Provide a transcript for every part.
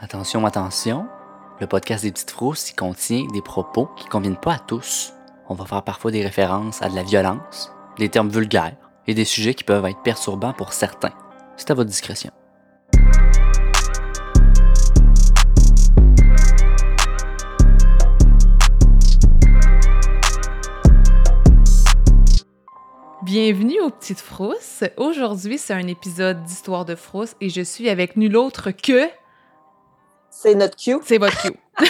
Attention, attention, le podcast des petites frousses y contient des propos qui ne conviennent pas à tous. On va faire parfois des références à de la violence, des termes vulgaires et des sujets qui peuvent être perturbants pour certains. C'est à votre discrétion. Bienvenue aux Petites Frousses. Aujourd'hui, c'est un épisode d'Histoire de Frousse et je suis avec nul autre que. C'est notre cue. C'est votre cue.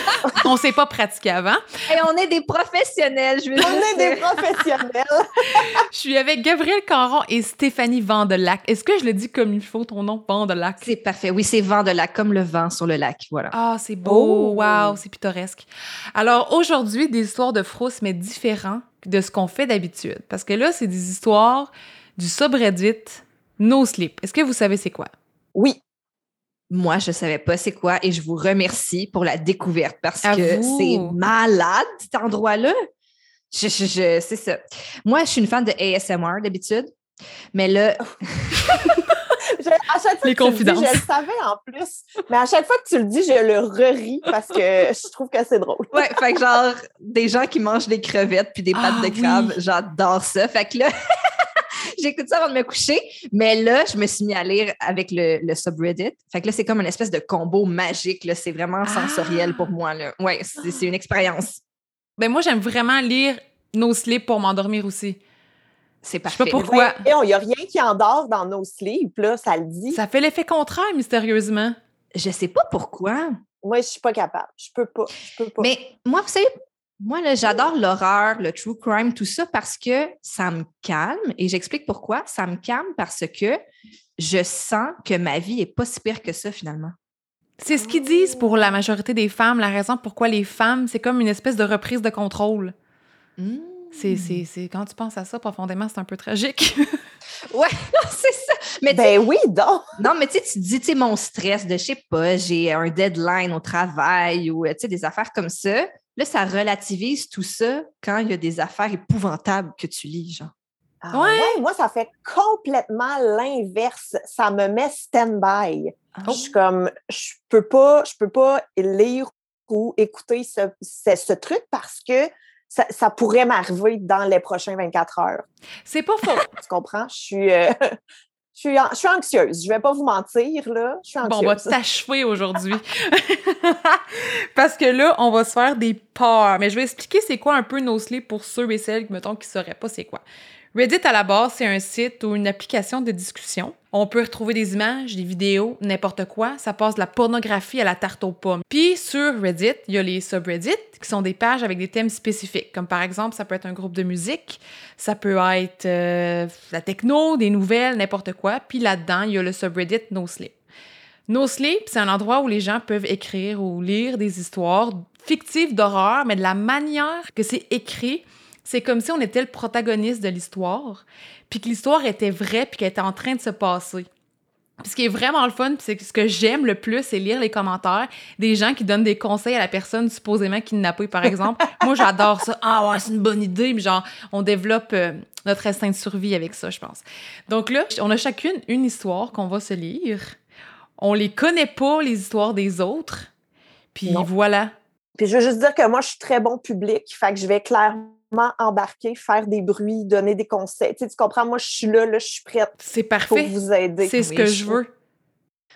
on s'est pas pratiqué avant. Et on est des professionnels, je veux On est des professionnels. Je suis avec Gabriel Caron et Stéphanie Vandelac. Est-ce que je le dis comme il faut, ton nom, Vandelac? C'est parfait. Oui, c'est vent de lac, comme le vent sur le lac. Voilà. Ah, c'est beau. Oh. Wow, c'est pittoresque. Alors, aujourd'hui, des histoires de frousse, mais différents de ce qu'on fait d'habitude. Parce que là, c'est des histoires du subreddit No Sleep. Est-ce que vous savez c'est quoi? Oui. Moi, je savais pas c'est quoi et je vous remercie pour la découverte parce À que c'est malade, cet endroit-là. Je, je, je- c'est ça. Moi, je suis une fan de ASMR d'habitude, mais là, Je- à chaque fois Les que tu le dis, confidences. je le savais en plus. Mais à chaque fois que tu le dis, je le re-ris parce que je trouve que c'est drôle. ouais, fait que genre, des gens qui mangent des crevettes puis des Ah, pattes de oui. crabe, j'adore ça. Fait que là, j'écoute ça avant de me coucher, mais là, je me suis mis à lire avec le, le subreddit. Fait que là, c'est comme une espèce de combo magique, là. C'est vraiment Ah. sensoriel pour moi, là. Ouais, c'est c'est une expérience. Ben moi, j'aime vraiment lire No Sleep pour m'endormir aussi. C'est Je sais parfait. pas pourquoi. Et il n'y a rien qui endort dans nos sleeps, là, ça le dit. Ça fait l'effet contraire, mystérieusement. Je sais pas pourquoi, Moi, je suis pas capable. Je peux pas. Je peux pas. mais moi, vous savez, moi, là, j'adore l'horreur, le true crime, tout ça parce que ça me calme. Et j'explique pourquoi. Ça me calme parce que je sens que ma vie est pas si pire que ça, finalement. C'est ce qu'ils disent pour la majorité des femmes, la raison pourquoi les femmes, c'est comme une espèce de reprise de contrôle. Hmm. C'est, c'est, c'est, quand tu penses à ça profondément, c'est un peu tragique. Ouais, c'est ça. Mais ben oui, donc. Non, mais tu sais, tu te dis, tu mon stress de, je sais pas, j'ai un deadline au travail ou, tu sais, des affaires comme ça. Là, ça relativise tout ça quand il y a des affaires épouvantables que tu lis, genre. Ah Ouais. ouais, moi, ça fait complètement l'inverse. Ça me met stand-by. Ah. Je suis comme, je peux pas, je peux pas lire ou écouter ce, ce, ce truc parce que ça, ça pourrait m'arriver dans les prochains 24 heures. c'est pas faux. Tu comprends? Je suis, euh, je suis, an- je suis anxieuse. Je vais pas vous mentir, là. Je suis Bon, on va anxieuse. t'achever aujourd'hui. Parce que là, on va se faire des peurs. Mais je vais expliquer c'est quoi un peu No Sleep pour ceux et celles, mettons, qui sauraient pas c'est quoi. Reddit, à la base, c'est un site ou une application de discussion. On peut retrouver des images, des vidéos, n'importe quoi. Ça passe de la pornographie à la tarte aux pommes. Puis sur Reddit, il y a les subreddits, qui sont des pages avec des thèmes spécifiques. Comme par exemple, ça peut être un groupe de musique, ça peut être euh, la techno, des nouvelles, n'importe quoi. Puis là-dedans, il y a le subreddit No Sleep. No Sleep, c'est un endroit où les gens peuvent écrire ou lire des histoires fictives d'horreur, mais de la manière que c'est écrit, c'est comme si on était le protagoniste de l'histoire, puis que l'histoire était vraie, puis qu'elle était en train de se passer. Puis ce qui est vraiment le fun, puis c'est ce que j'aime le plus, c'est lire les commentaires des gens qui donnent des conseils à la personne supposément kidnappée, par exemple. Moi, j'adore ça. Ah ouais, c'est une bonne idée. Mais genre, on développe euh, notre instinct de survie avec ça, je pense. Donc là, on a chacune une histoire qu'on va se lire. On les connaît pas, les histoires des autres. Puis Non. voilà. Puis je veux juste dire que moi, je suis très bon public. Fait que je vais clairement embarquer, faire des bruits, donner des conseils. Tu, sais, tu comprends? Moi, je suis là, là, je suis prête C'est pour parfait. vous aider. C'est ce Oui, que je veux.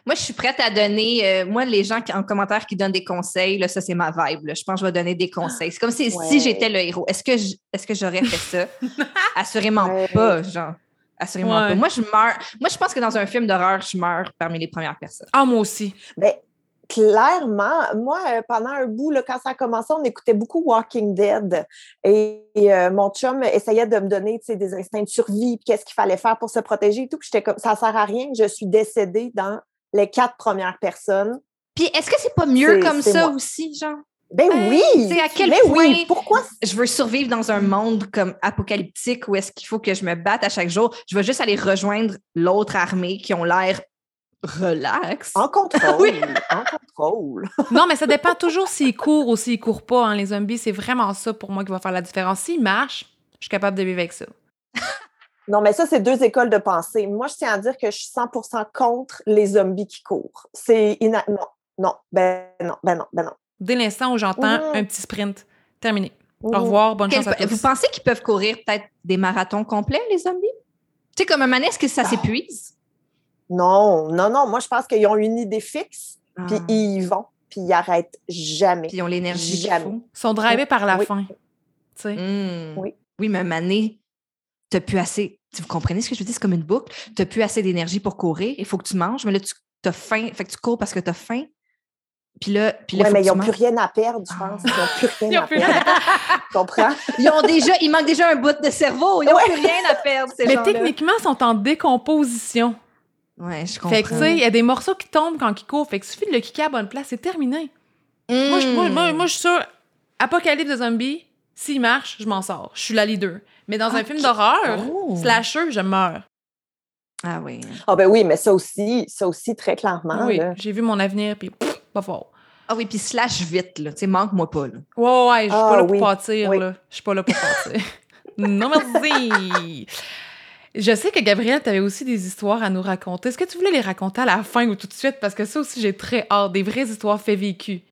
Moi, je suis prête à donner, euh, moi, les gens qui, en commentaire qui donnent des conseils, là, ça, c'est ma vibe. là. Je pense que je vais donner des conseils. C'est comme si, Ouais. si j'étais le héros. Est-ce que je- est-ce que j'aurais fait ça? Assurément Ouais. pas, genre. Assurément Ouais. pas. Moi, je meurs. Moi, je pense que dans un film d'horreur, je meurs parmi les premières personnes. Ah, moi aussi. Ben, clairement, moi, euh, pendant un bout, là, quand ça a commencé, on écoutait beaucoup Walking Dead. Et, et, euh, mon chum essayait de me donner des instincts de survie, qu'est-ce qu'il fallait faire pour se protéger et tout. J'étais comme, ça sert à rien que je suis décédée dans les quatre premières personnes. Puis, est-ce que c'est pas mieux C'est- comme c'est ça moi. aussi, genre? Ben Hey, oui! sais, à quel Ben point- oui! Pourquoi? Je veux survivre dans un monde comme apocalyptique où est-ce qu'il faut que je me batte à chaque jour? Je veux juste aller rejoindre l'autre armée qui ont l'air relax. En contrôle. Oui. En contrôle. Non, mais ça dépend toujours s'ils courent ou s'ils courent pas, hein, les zombies. C'est vraiment ça pour moi qui va faire la différence. S'ils marchent, je suis capable de vivre avec ça. Non, mais ça, c'est deux écoles de pensée. Moi, je tiens à dire que je suis 100% contre les zombies qui courent. C'est ina... Non. Non, ben non, ben non, ben non. Dès l'instant où j'entends Mhm. un petit sprint, terminé. Au revoir, bonne Quel- chance à tous. vous pensez qu'ils peuvent courir peut-être des marathons complets, les zombies? Tu sais, comme un moment, est-ce que ça Ah. s'épuise? Non, non, non. Moi, je pense qu'ils ont une idée fixe, puis Ah. ils y vont, puis ils arrêtent jamais. Puis ils ont l'énergie qu'il Jamais. faut. Ils sont drivés par la Oui. fin. Tu sais. Mm. Oui. Oui, mais Mané, t'as plus assez. Vous comprenez ce que je veux dire? C'est comme une boucle. T'as plus assez d'énergie pour courir. Il faut que tu manges, mais là, tu as faim. Fait que tu cours parce que t'as faim. Puis là, puis là Ouais, faut mais que ils tu n'ont plus rien à perdre, je Ah. pense. Ils n'ont plus Ils rien ont à plus perdre. Tu comprends? Ils ont déjà, il manque déjà un bout de cerveau. Ils n'ont Ouais. plus rien à perdre, ces Mais gens-là. techniquement, ils sont en décomposition. Ouais, je comprends. Fait que, tu sais, il y a des morceaux qui tombent quand ils courent. Fait que suffit de le kicker à bonne place, c'est terminé. Moi, je, moi, moi, moi, je suis sûre, Apocalypse de zombies, s'il marche, je m'en sors. Je suis la leader. Mais dans un film d'horreur, Oh. slasher, je meurs. Ah oui. Ah ben oui, mais ça aussi, ça aussi, très clairement. oui, j'ai vu mon avenir, puis pas fort. Ah oui, puis slash vite, là. Tu sais, manque-moi pas, là. Ouais, ouais, je suis Ah, pas là pour oui. là. Je suis pas là pour pâtir. non, merci! Je sais que Gabrielle, t'avais aussi des histoires à nous raconter. Est-ce que tu voulais les raconter à la fin ou tout de suite? Parce que ça aussi, j'ai très hâte. Des vraies histoires fait vécues.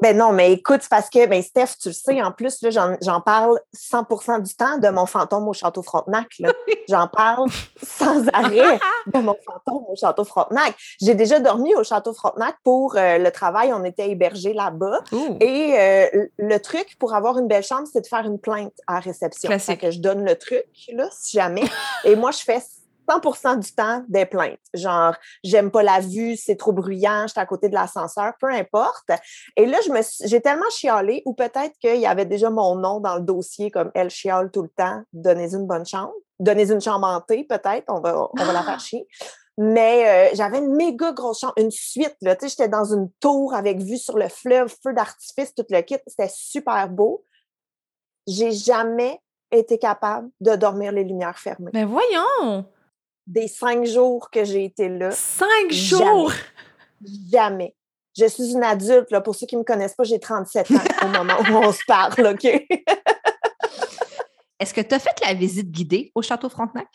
Ben non, mais écoute, c'est parce que, ben Steph, tu le sais, en plus, là, j'en, j'en parle 100 du temps de mon fantôme au Château Frontenac. là. J'en parle sans arrêt de mon fantôme au Château Frontenac. J'ai déjà dormi au Château Frontenac pour euh, le travail. On était hébergés là-bas. Et euh, le truc pour avoir une belle chambre, c'est de faire une plainte à la réception. Classique. Fait que je donne le truc, là, si jamais. Et moi, je fais 100% du temps des plaintes. Genre, j'aime pas la vue, c'est trop bruyant, j'étais à côté de l'ascenseur, peu importe. Et là, je me suis- j'ai tellement chialé, ou peut-être qu'il y avait déjà mon nom dans le dossier, comme elle chiale tout le temps, donnez une bonne chambre. Donnez une chambre hantée, peut-être, on va, on va la faire chier. Mais euh, j'avais une méga grosse chambre, une suite. Là, tu sais, j'étais dans une tour avec vue sur le fleuve, feu d'artifice, tout le kit. C'était super beau. J'ai jamais été capable de dormir les lumières fermées. Mais voyons! Des cinq jours que j'ai été là, Cinq Jamais. jours! jamais. Je suis une adulte. Là. Pour ceux qui ne me connaissent pas, j'ai 37 ans au moment où on se parle. OK? Est-ce que tu as fait la visite guidée au Château Frontenac?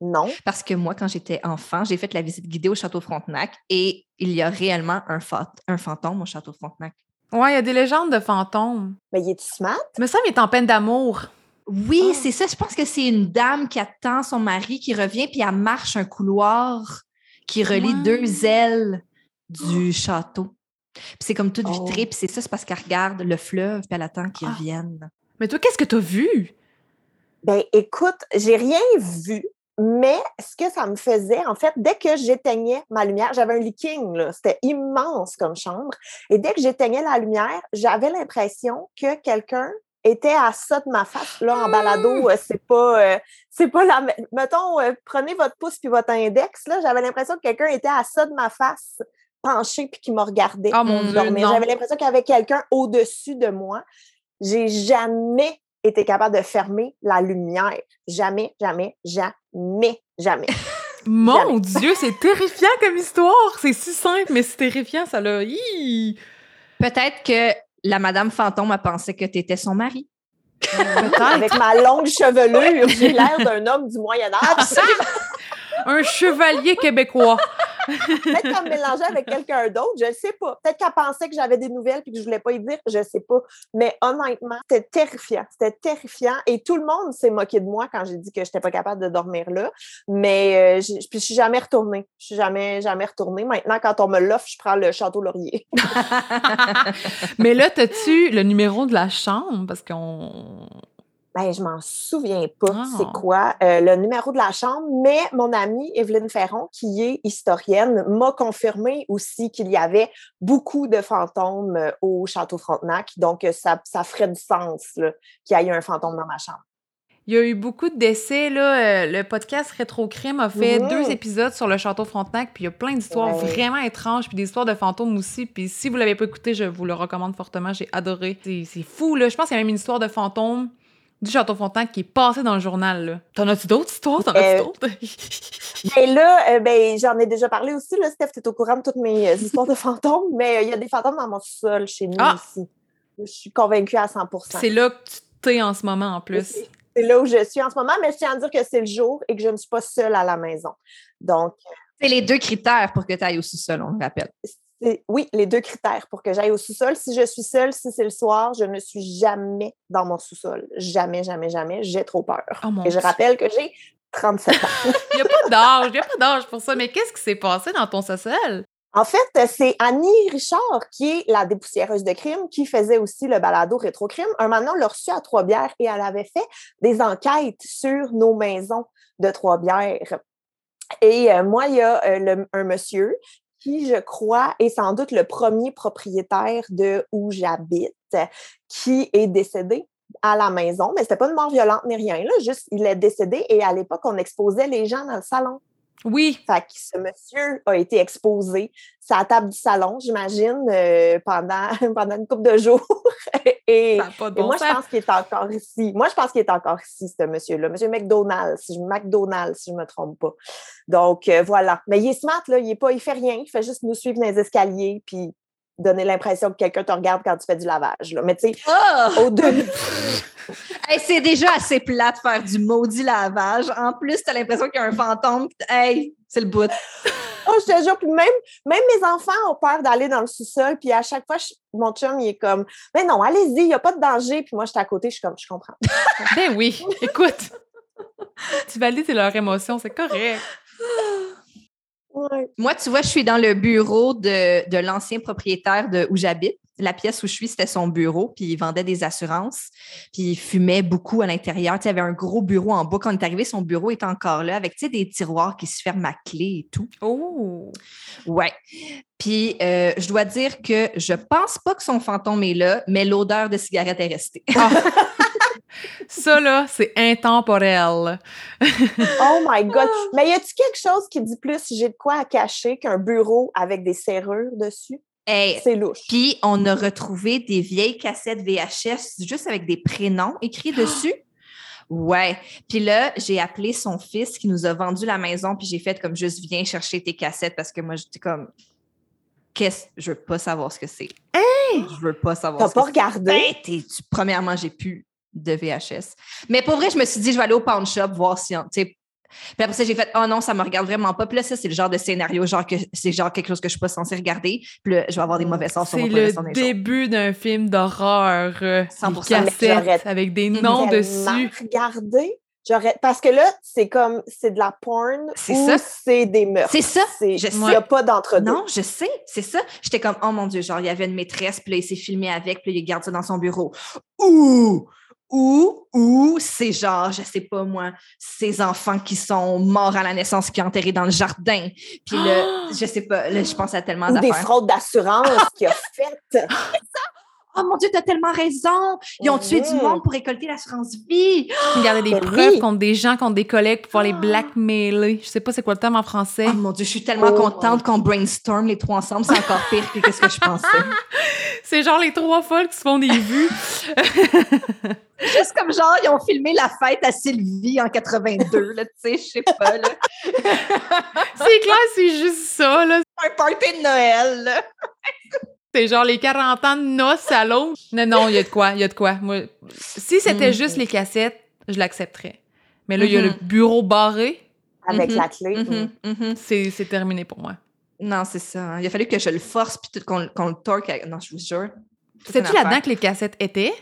non. Parce que moi, quand j'étais enfant, j'ai fait la visite guidée au Château Frontenac et il y a réellement un, fa- un fantôme au Château Frontenac. Ouais, il y a des légendes de fantômes. Mais il est-tu smart? Mais ça, il est en peine d'amour. Oui, Ah. c'est ça. Je pense que c'est une dame qui attend son mari qui revient puis elle marche un couloir qui relie Ouais. deux ailes du château. Puis c'est comme tout Oh. vitré, puis c'est ça, c'est parce qu'elle regarde le fleuve puis elle attend qu'il Ah. revienne. Mais toi, qu'est-ce que t'as vu? Ben, écoute, j'ai rien vu, mais ce que ça me faisait, en fait, dès que j'éteignais ma lumière, j'avais un leaking, là, c'était immense comme chambre, et dès que j'éteignais la lumière, j'avais l'impression que quelqu'un était à ça de ma face, là, en balado, euh, c'est pas, euh, c'est pas la, mettons, euh, prenez votre pouce puis votre index, là, j'avais l'impression que quelqu'un était à ça de ma face, penché puis qui me regardait. Oh mon Mm, Dieu. J'avais l'impression qu'il y avait quelqu'un au-dessus de moi. J'ai jamais été capable de fermer la lumière. Jamais, jamais, jamais, jamais. Mon Jamais. Dieu, c'est terrifiant comme histoire! C'est si simple, mais c'est terrifiant, ça l'a. Hi! Peut-être que la madame fantôme a pensé que tu étais son mari. Avec ma longue chevelure, j'ai l'air d'un homme du Moyen Âge. Un chevalier québécois. Peut-être qu'elle me mélangeait avec quelqu'un d'autre, je ne sais pas. Peut-être qu'elle pensait que j'avais des nouvelles et que je ne voulais pas y dire, je ne sais pas. Mais honnêtement, c'était terrifiant. C'était terrifiant. Et tout le monde s'est moqué de moi quand j'ai dit que je n'étais pas capable de dormir là. Mais euh, je suis jamais retournée. Je suis jamais, jamais retournée. Maintenant, quand on me l'offre, je prends le Château Laurier. Mais là, t'as-tu le numéro de la chambre? Parce qu'on. Ben, je m'en souviens pas Ah. c'est quoi euh, le numéro de la chambre, mais mon amie Evelyne Ferron, qui est historienne, m'a confirmé aussi qu'il y avait beaucoup de fantômes euh, au Château Frontenac. Donc, euh, ça, ça ferait du sens qu'il y ait un fantôme dans ma chambre. Il y a eu beaucoup de décès, là. Le podcast Rétro Crime a fait Mhm. deux épisodes sur le château Frontenac, puis il y a plein d'histoires Ouais. vraiment étranges, puis des histoires de fantômes aussi. Puis si vous l'avez pas écouté, je vous le recommande fortement. J'ai adoré. C'est c'est fou, là. Je pense qu'il y a même une histoire de fantôme du château Frontenac qui est passée dans le journal, là. T'en as-tu d'autres histoires? T'en as-tu Euh, d'autres? Et là, euh, ben, j'en ai déjà parlé aussi. Là, Steph, tu es au courant de toutes mes euh, histoires de fantômes, mais euh, il y a des fantômes dans mon sol chez nous Ah! aussi. Je suis convaincue à 100% C'est là que tu t'es en ce moment, en plus. C'est là où je suis en ce moment, mais je tiens à dire que c'est le jour et que je ne suis pas seule à la maison. Donc, C'est les deux critères pour que tu ailles au sous-sol, on le rappelle. Oui, les deux critères pour que j'aille au sous-sol. Si je suis seule, si c'est le soir, je ne suis jamais dans mon sous-sol. Jamais, jamais, jamais. J'ai trop peur. Oh Et je Dieu. rappelle que j'ai 37 ans. Il n'y a pas d'âge, il n'y a pas d'âge pour ça. Mais qu'est-ce qui s'est passé dans ton social? En fait, c'est Annie Richard, qui est la dépoussiéreuse de crime, qui faisait aussi le balado Rétro-Crime. Un moment, on l'a reçue à Trois-Bières et elle avait fait des enquêtes sur nos maisons de Trois-Bières. Et euh, moi, il y a euh, le- un monsieur qui, je crois, est sans doute le premier propriétaire de où j'habite, qui est décédé à la maison, mais c'était pas une mort violente ni rien, là, juste il est décédé et à l'époque, on exposait les gens dans le salon. Oui. Fait que ce monsieur a été exposé la table du salon, j'imagine, euh, pendant, pendant une couple de jours. et, moi, sens. je pense qu'il est encore ici. Moi, je pense qu'il est encore ici, ce monsieur-là. Monsieur McDonald, si je, McDonald, si je me trompe pas. Donc, euh, voilà. Mais il est smart, là. Il est pas, il fait rien. Il fait juste nous suivre dans les escaliers puis donner l'impression que quelqu'un te regarde quand tu fais du lavage, là. Mais tu sais, Oh! au début, Hey, c'est déjà assez plat de faire du maudit lavage. En plus, t'as l'impression qu'il y a un fantôme. Hey, c'est le bout. Oh, je te jure, puis même, même mes enfants ont peur d'aller dans le sous-sol, puis à chaque fois, je- mon chum, il est comme, mais non, allez-y, il n'y a pas de danger, puis moi, j'étais à côté, je suis comme, je comprends. Ben oui, écoute. tu valides leurs émotions, c'est correct. Ouais. Moi, tu vois, je suis dans le bureau de, de l'ancien propriétaire de où j'habite. La pièce où je suis, c'était son bureau, puis il vendait des assurances, puis il fumait beaucoup à l'intérieur. Tu sais, il y avait un gros bureau en bois. Quand on est arrivé, son bureau est encore là, avec tu sais, des tiroirs qui se ferment à clé et tout. Oh! Ouais. Puis euh, je dois dire que je pense pas que son fantôme est là, mais l'odeur de cigarette est restée. Ça, là, c'est intemporel. Oh my God. Mais y a-tu quelque chose qui dit plus j'ai de quoi à cacher qu'un bureau avec des serrures dessus? Hey, C'est louche. Puis on a retrouvé des vieilles cassettes VHS juste avec des prénoms écrits dessus. Ouais. Puis là, j'ai appelé son fils qui nous a vendu la maison, puis j'ai fait comme juste viens chercher tes cassettes parce que moi j'étais comme qu'est-ce je veux pas savoir ce que c'est. Je veux pas savoir. T'as ce pas que c'est. regardé? Ben, premièrement, j'ai plus de VHS. Mais pour vrai, je me suis dit je vais aller au pawn shop voir si on- tu sais, puis après ça, j'ai fait Oh non, ça me regarde vraiment pas. Puis là, ça, c'est le genre de scénario, genre que c'est genre quelque chose que je suis pas censée regarder. Puis là, je vais avoir des mauvais sens sur C'est moi pour le début d'un film d'horreur. euh, 100%, des mais cassettes j'aurais avec des noms dessus. J'aurais... Parce que là, c'est comme, c'est de la porn C'est ou ça. c'est des meurtres. C'est ça. C'est- Il n'y a pas d'entre-deux. Non, je sais, c'est ça. J'étais comme, oh mon Dieu, genre, il y avait une maîtresse, puis là, il s'est filmé avec, puis là, il garde ça dans son bureau. Ou, ou, ou, c'est genre, je sais pas moi, ces enfants qui sont morts à la naissance, qui ont enterré dans le jardin. Puis là, je sais pas, là, je pense à tellement Ou des fraudes d'assurance qu'il a faites. Oh mon Dieu, t'as tellement raison! Ils ont tué du monde pour récolter l'assurance vie! Garder des Ben preuves oui. contre des gens, contre des collègues pour pouvoir les Ah. blackmailer. Je sais pas c'est quoi le terme en français. Oh mon Dieu, je suis tellement Oh. contente qu'on brainstorm les trois ensemble. C'est encore pire que ce que je pensais. C'est genre les trois folles qui se font des vues. Juste comme genre, ils ont filmé la fête à Sylvie en 82, là, tu sais, je sais pas, là. c'est clair, c'est juste ça, là. Un party de Noël, là. C'est genre les 40 ans de noces à l'autre. Non, non, il y a de quoi, il y a de quoi. Moi, si c'était Mhm. juste les cassettes, je l'accepterais. Mais là, il y a le Mhm. bureau barré. Avec Mhm, la clé. C'est c'est terminé pour moi. Non, c'est ça. hein. Il a fallu que je le force puis tout- qu'on qu'on le torque. avec- Non, je vous jure. Une là-dedans que les cassettes étaient?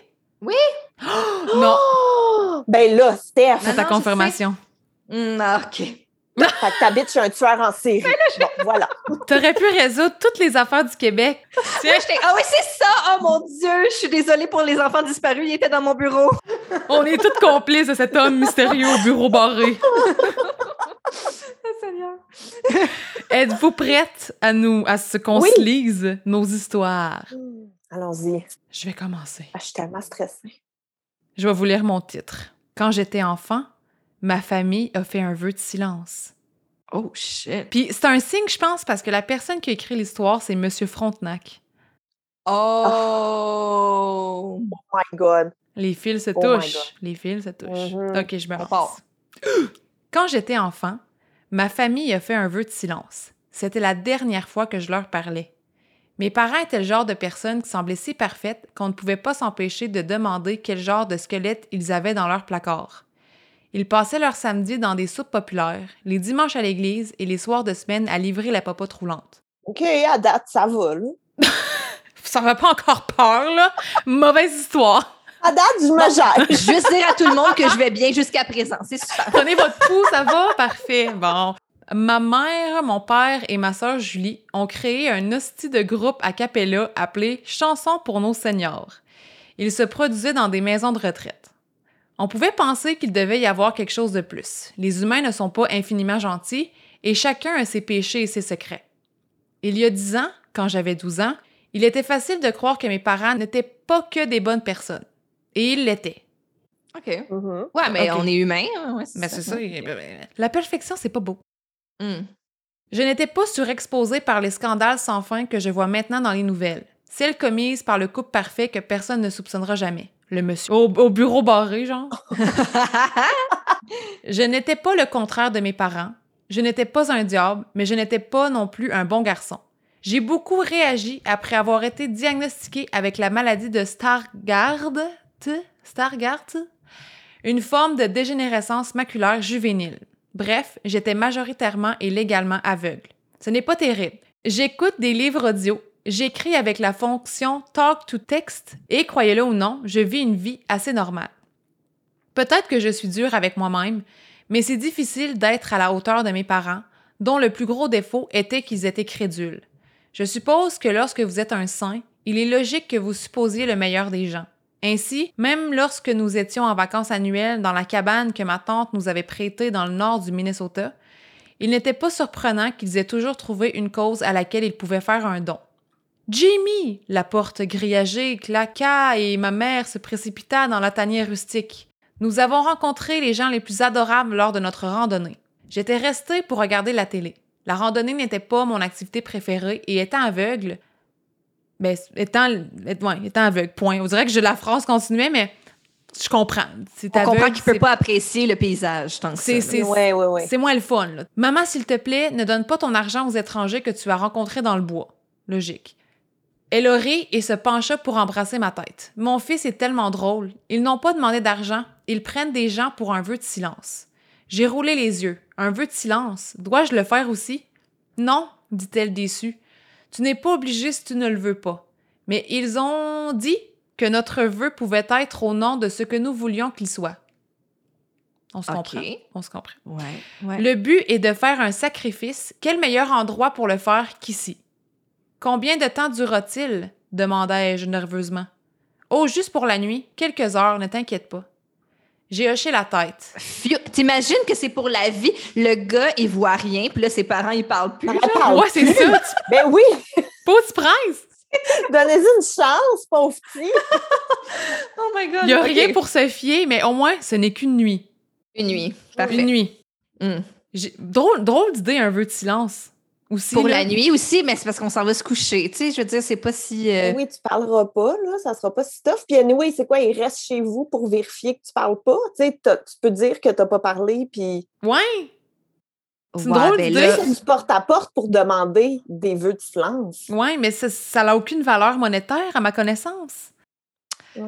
Oui. Oh, non! Ben là, Steph, c'est ta confirmation. Hmm, ah, OK. Fait que t'habites chez un tueur en série. Bon, voilà. T'aurais pu résoudre toutes les affaires du Québec. Ah oui, c'est ça! Oh mon Dieu! Je suis désolée pour les enfants disparus. Ils étaient dans mon bureau. On est toutes complices de cet homme mystérieux au bureau barré. Êtes-vous prête à nous, à ce qu'on Oui. se lise nos histoires? Hmm, Allons-y. Je vais commencer. Ah, je suis tellement stressée. Je vais vous lire mon titre. Quand j'étais enfant, ma famille a fait un vœu de silence. Oh shit. Puis c'est un signe, je pense, parce que la personne qui a écrit l'histoire, c'est Monsieur Frontenac. Oh! Oh my God. Les fils se Oh touchent. Les fils se touchent. Mhm. OK, je me relance. Quand j'étais enfant, ma famille a fait un vœu de silence. C'était la dernière fois que je leur parlais. Mes parents étaient le genre de personnes qui semblaient si parfaites qu'on ne pouvait pas s'empêcher de demander quel genre de squelette ils avaient dans leur placard. Ils passaient leur samedi dans des soupes populaires, les dimanches à l'église et les soirs de semaine à livrer la popote roulante. OK, à date, ça va, là. Ça va pas encore peur, là. Mauvaise histoire. À date, je me gère. Juste dire à tout le monde que je vais bien jusqu'à présent. C'est super. Prenez votre pouls, ça va? Parfait. Bon. Ma mère, mon père et ma sœur Julie ont créé un hostie de groupe a cappella appelé Chansons pour nos seniors. Il se produisait dans des maisons de retraite. On pouvait penser qu'il devait y avoir quelque chose de plus. Les humains ne sont pas infiniment gentils et chacun a ses péchés et ses secrets. Il y a dix ans, quand j'avais 12 ans, il était facile de croire que mes parents n'étaient pas que des bonnes personnes. Et ils l'étaient. OK. Mhm. Ouais, mais on est humain. hein, ouais, Mais c'est ça. La perfection, c'est pas beau. Hmm. Je n'étais pas surexposée par les scandales sans fin que je vois maintenant dans les nouvelles. Celles commises par le couple parfait que personne ne soupçonnera jamais. Le monsieur. Au, au bureau barré, genre. Je n'étais pas le contraire de mes parents. Je n'étais pas un diable, mais je n'étais pas non plus un bon garçon. J'ai beaucoup réagi après avoir été diagnostiquée avec la maladie de Stargardt, Stargardt, une forme de dégénérescence maculaire juvénile. Bref, j'étais majoritairement et légalement aveugle. Ce n'est pas terrible. J'écoute des livres audio, j'écris avec la fonction Talk to Text et, croyez-le ou non, je vis une vie assez normale. Peut-être que je suis dure avec moi-même, mais c'est difficile d'être à la hauteur de mes parents, dont le plus gros défaut était qu'ils étaient crédules. Je suppose que lorsque vous êtes un saint, il est logique que vous supposiez le meilleur des gens. Ainsi, même lorsque nous étions en vacances annuelles dans la cabane que ma tante nous avait prêtée dans le nord du Minnesota, il n'était pas surprenant qu'ils aient toujours trouvé une cause à laquelle ils pouvaient faire un don. Jamie! La porte grillagée claqua et ma mère se précipita dans la tanière rustique. Nous avons rencontré les gens les plus adorables lors de notre randonnée. J'étais restée pour regarder la télé. La randonnée n'était pas mon activité préférée et étant aveugle, ben, étant, ouais, étant aveugle, point. On dirait que je, la phrase continuait, mais je comprends. C'est On aveugle, comprend qu'il peut pas apprécier le paysage tant que ça. C'est- là. c'est- Ouais, ouais, ouais. c'est moins le fun. là. Maman, s'il te plaît, ne donne pas ton argent aux étrangers que tu as rencontrés dans le bois. Logique. Elle a ri et se pencha pour embrasser ma tête. Mon fils est tellement drôle. Ils n'ont pas demandé d'argent. Ils prennent des gens pour un vœu de silence. J'ai roulé les yeux. Un vœu de silence. Dois-je le faire aussi? Non, dit-elle déçue. Tu n'es pas obligé si tu ne le veux pas. Mais ils ont dit que notre vœu pouvait être au nom de ce que nous voulions qu'il soit. On se comprend. On se comprend. Ouais, ouais. Le but est de faire un sacrifice. Quel meilleur endroit pour le faire qu'ici? Combien de temps durera-t-il? demandai-je nerveusement. Oh, juste pour la nuit, quelques heures, ne t'inquiète pas. J'ai hoché la tête. Fiu- T'imagines que c'est pour la vie? Le gars, il voit rien, puis là, ses parents, ils parlent plus. Parle Ouais, c'est ça. Ben oui, Petit prince! donnez-y une chance, pauvre petit. Oh my God. Il n'y a rien pour se fier, mais au moins, ce n'est qu'une nuit. Une nuit. Parfait. Une nuit. Hmm. J'ai- Drôle, drôle d'idée, un vœu de silence. Aussi, Pour là. la nuit aussi, mais c'est parce qu'on s'en va se coucher. Tu sais, je veux dire, c'est pas si. euh, Ben oui, tu parleras pas, là, ça sera pas si tough. Puis anyway, c'est quoi, il reste chez vous pour vérifier que tu parles pas? Tu sais, tu peux dire que t'as pas parlé, puis Ouais! C'est une ouais, drôle ben là, tu portes à porte pour demander des vœux de silence. Ouais, mais ça- ça n'a aucune valeur monétaire à ma connaissance.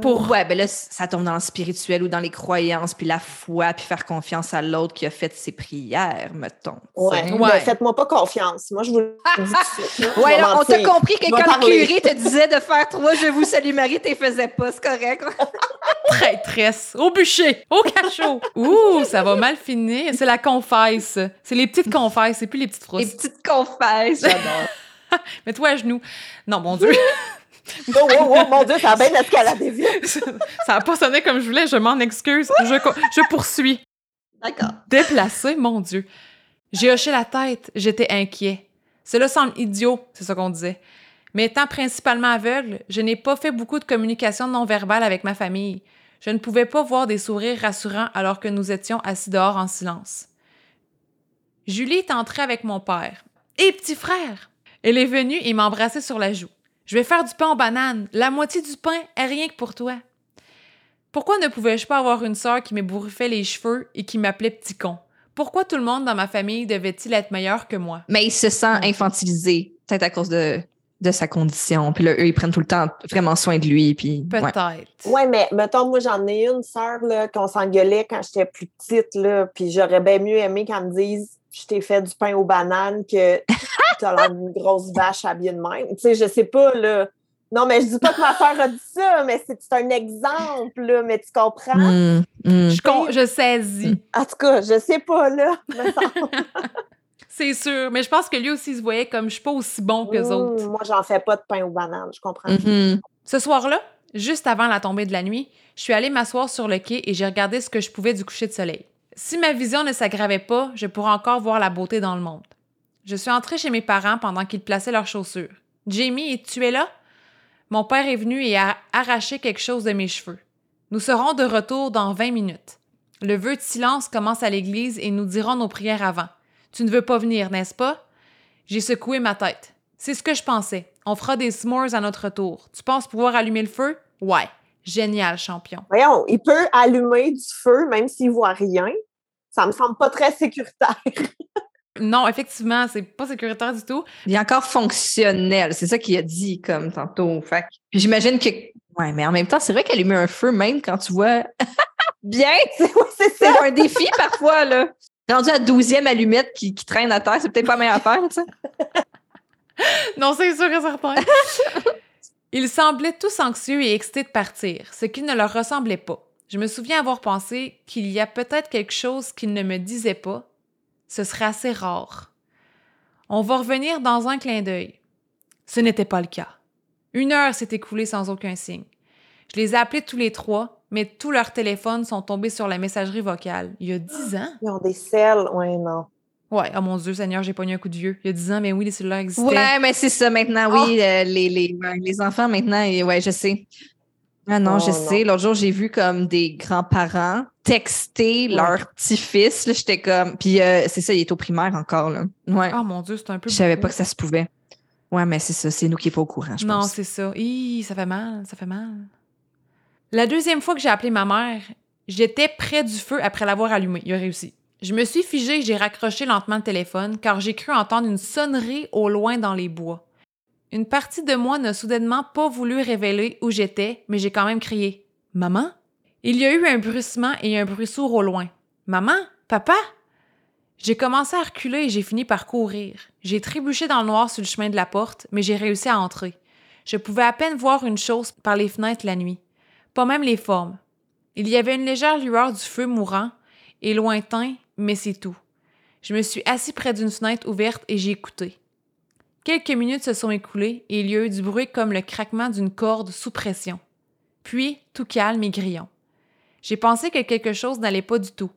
Pour Ouais, ben là, ça tombe dans le spirituel ou dans les croyances, puis la foi, puis faire confiance à l'autre qui a fait ses prières, mettons. Ouais, Ouais. ben, faites-moi pas confiance. Moi, je vous le dis tout de Ouais, là, on t'a compris que quand le parler. curé te disait de faire trois Je vous salue Marie, t'es faisais pas, c'est correct. traîtresse, au bûcher, au cachot. Ouh, ça va mal finir. C'est la confesse. C'est les petites confesses, c'est plus les petites Les frousses. petites confesses, j'adore. Mets-toi à genoux. Non, mon Dieu. Oh, oh, oh, mon Dieu, ça a bien escaladé vite. ça n'a pas sonné comme je voulais, je m'en excuse. Je, je poursuis. D'accord. Déplacé, mon Dieu. J'ai hoché la tête, j'étais inquiet. Cela semble idiot, c'est ça qu'on disait. Mais étant principalement aveugle, je n'ai pas fait beaucoup de communication non verbale avec ma famille. Je ne pouvais pas voir des sourires rassurants alors que nous étions assis dehors en silence. Julie est entrée avec mon père. Et petit frère! Elle est venue et m'a embrassé sur la joue. Je vais faire du pain aux bananes. La moitié du pain est rien que pour toi. Pourquoi ne pouvais-je pas avoir une sœur qui m'ébouriffait les cheveux et qui m'appelait petit con? Pourquoi tout le monde dans ma famille devait-il être meilleur que moi? Mais il se sent infantilisé, peut-être à cause de, de sa condition. Puis là, eux, ils prennent tout le temps vraiment soin de lui. Puis, ouais. Peut-être. Ouais, mais mettons, moi, j'en ai une sœur, là, qu'on s'engueulait quand j'étais plus petite, là, puis j'aurais bien mieux aimé qu'elle me dise je t'ai fait du pain aux bananes que tu as l'air d'une grosse vache habillée de même. Tu sais, je sais pas, là. Non, mais je dis pas que ma soeur a dit ça, mais c'est un exemple, là, mais tu comprends? Mm, mm. Je, con- je saisis. En tout cas, je sais pas, là. C'est sûr. Mais je pense que lui aussi il se voyait comme je suis pas aussi bon que les autres. Mmh, moi, j'en fais pas de pain aux bananes, je comprends. Mhm. Ce soir-là, juste avant la tombée de la nuit, je suis allée m'asseoir sur le quai et j'ai regardé ce que je pouvais du coucher de soleil. Si ma vision ne s'aggravait pas, je pourrais encore voir la beauté dans le monde. Je suis entrée chez mes parents pendant qu'ils plaçaient leurs chaussures. Jamie, tu es là? Mon père est venu et a arraché quelque chose de mes cheveux. Nous serons de retour dans 20 minutes. Le vœu de silence commence à l'église et nous dirons nos prières avant. Tu ne veux pas venir, n'est-ce pas? J'ai secoué ma tête. C'est ce que je pensais. On fera des s'mores à notre retour. Tu penses pouvoir allumer le feu? Ouais. Génial, champion. Voyons, il peut allumer du feu même s'il voit rien. Ça me semble pas très sécuritaire. Non, effectivement, c'est pas sécuritaire du tout. Il est encore fonctionnel. C'est ça qu'il a dit comme tantôt. Fait Puis j'imagine que. Ouais, mais en même temps, c'est vrai qu'allumer un feu, même quand tu vois bien, c'est un défi parfois, là. Rendu à 12e allumette qui, qui traîne à terre, c'est peut-être pas la meilleure affaire, tu sais. Non, c'est sûr et certain. Ils semblaient tous anxieux et excités de partir, ce qui ne leur ressemblait pas. Je me souviens avoir pensé qu'il y a peut-être quelque chose qu'ils ne me disaient pas. Ce serait assez rare. On va revenir dans un clin d'œil. Ce n'était pas le cas. Une heure s'est écoulée sans aucun signe. Je les ai appelés tous les trois, mais tous leurs téléphones sont tombés sur la messagerie vocale. Il y a dix ans? Ils ont des selles. Ouais, non. Ouais, oh mon Dieu, Seigneur, j'ai pogné un coup de vieux. Il y a dix ans, mais oui, les cellulaires existaient. Ouais, mais c'est ça maintenant, oui. euh, les, les, les enfants maintenant, et, ouais, je sais. Ah non, Oh, je non. sais. L'autre jour, j'ai vu comme des grands-parents texter leur petit-fils. là, J'étais comme. Puis euh, c'est ça, il est au primaire encore, là. Ouais. Oh mon Dieu, c'est un peu. je savais pas que ça se pouvait. Ouais, mais c'est ça, c'est nous qui n'est pas au courant, je Non, pense. c'est ça. Hi, ça fait mal, ça fait mal. La deuxième fois que j'ai appelé ma mère, j'étais près du feu après l'avoir allumé. Il a réussi. Je me suis figée et j'ai raccroché lentement le téléphone car j'ai cru entendre une sonnerie au loin dans les bois. Une partie de moi n'a soudainement pas voulu révéler où j'étais, mais j'ai quand même crié Maman? Il y a eu un bruissement et un bruit sourd au loin. Maman? Papa? J'ai commencé à reculer et j'ai fini par courir. J'ai trébuché dans le noir sur le chemin de la porte, mais j'ai réussi à entrer. Je pouvais à peine voir une chose par les fenêtres la nuit. Pas même les formes. Il y avait une légère lueur du feu mourant et lointain, mais c'est tout. Je me suis assis près d'une fenêtre ouverte et j'ai écouté. Quelques minutes se sont écoulées et il y a eu du bruit comme le craquement d'une corde sous pression. Puis, tout calme et grillon. J'ai pensé que quelque chose n'allait pas du tout.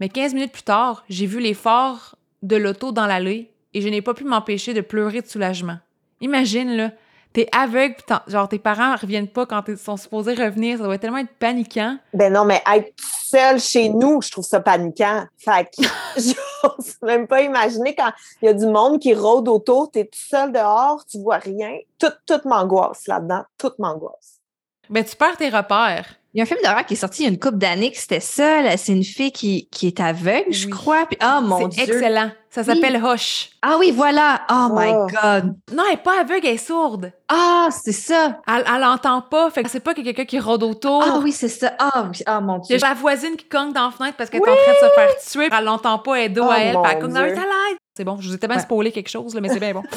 Mais 15 minutes plus tard, j'ai vu phares de l'auto dans l'allée et je n'ai pas pu m'empêcher de pleurer de soulagement. Imagine, là, t'es aveugle, pis genre tes parents reviennent pas quand ils sont supposés revenir, ça doit tellement être paniquant. Ben non, mais être seule chez nous, je trouve ça paniquant. Fait que j'ose même pas imaginer quand il y a du monde qui rôde autour, t'es tout seul dehors, tu vois rien. Tout, tout m'angoisse là-dedans. Tout m'angoisse. Ben, tu perds tes repères. Il y a un film d'horreur qui est sorti il y a une couple d'années que c'était ça. C'est une fille qui, qui est aveugle, je Oui. crois. Puis, oh mon Dieu. excellent. Ça s'appelle Hush. Ah oui, voilà. Oh my Oh. God. Non, elle est pas aveugle, elle est sourde. Ah, c'est ça. Elle, elle entend pas, fait que c'est pas qu'il y a quelqu'un qui rôde autour. Ah oui, c'est ça. Ah oui. Ah mon Il y Dieu. a la voisine qui cogne dans la fenêtre parce qu'elle est en train de se faire tuer. Elle l'entend pas, elle est dos Oh à elle, puis elle cogne dans Dieu. l'aide. C'est bon, je vous ai tellement Ouais. spoilé quelque chose, là, mais c'est bien bon.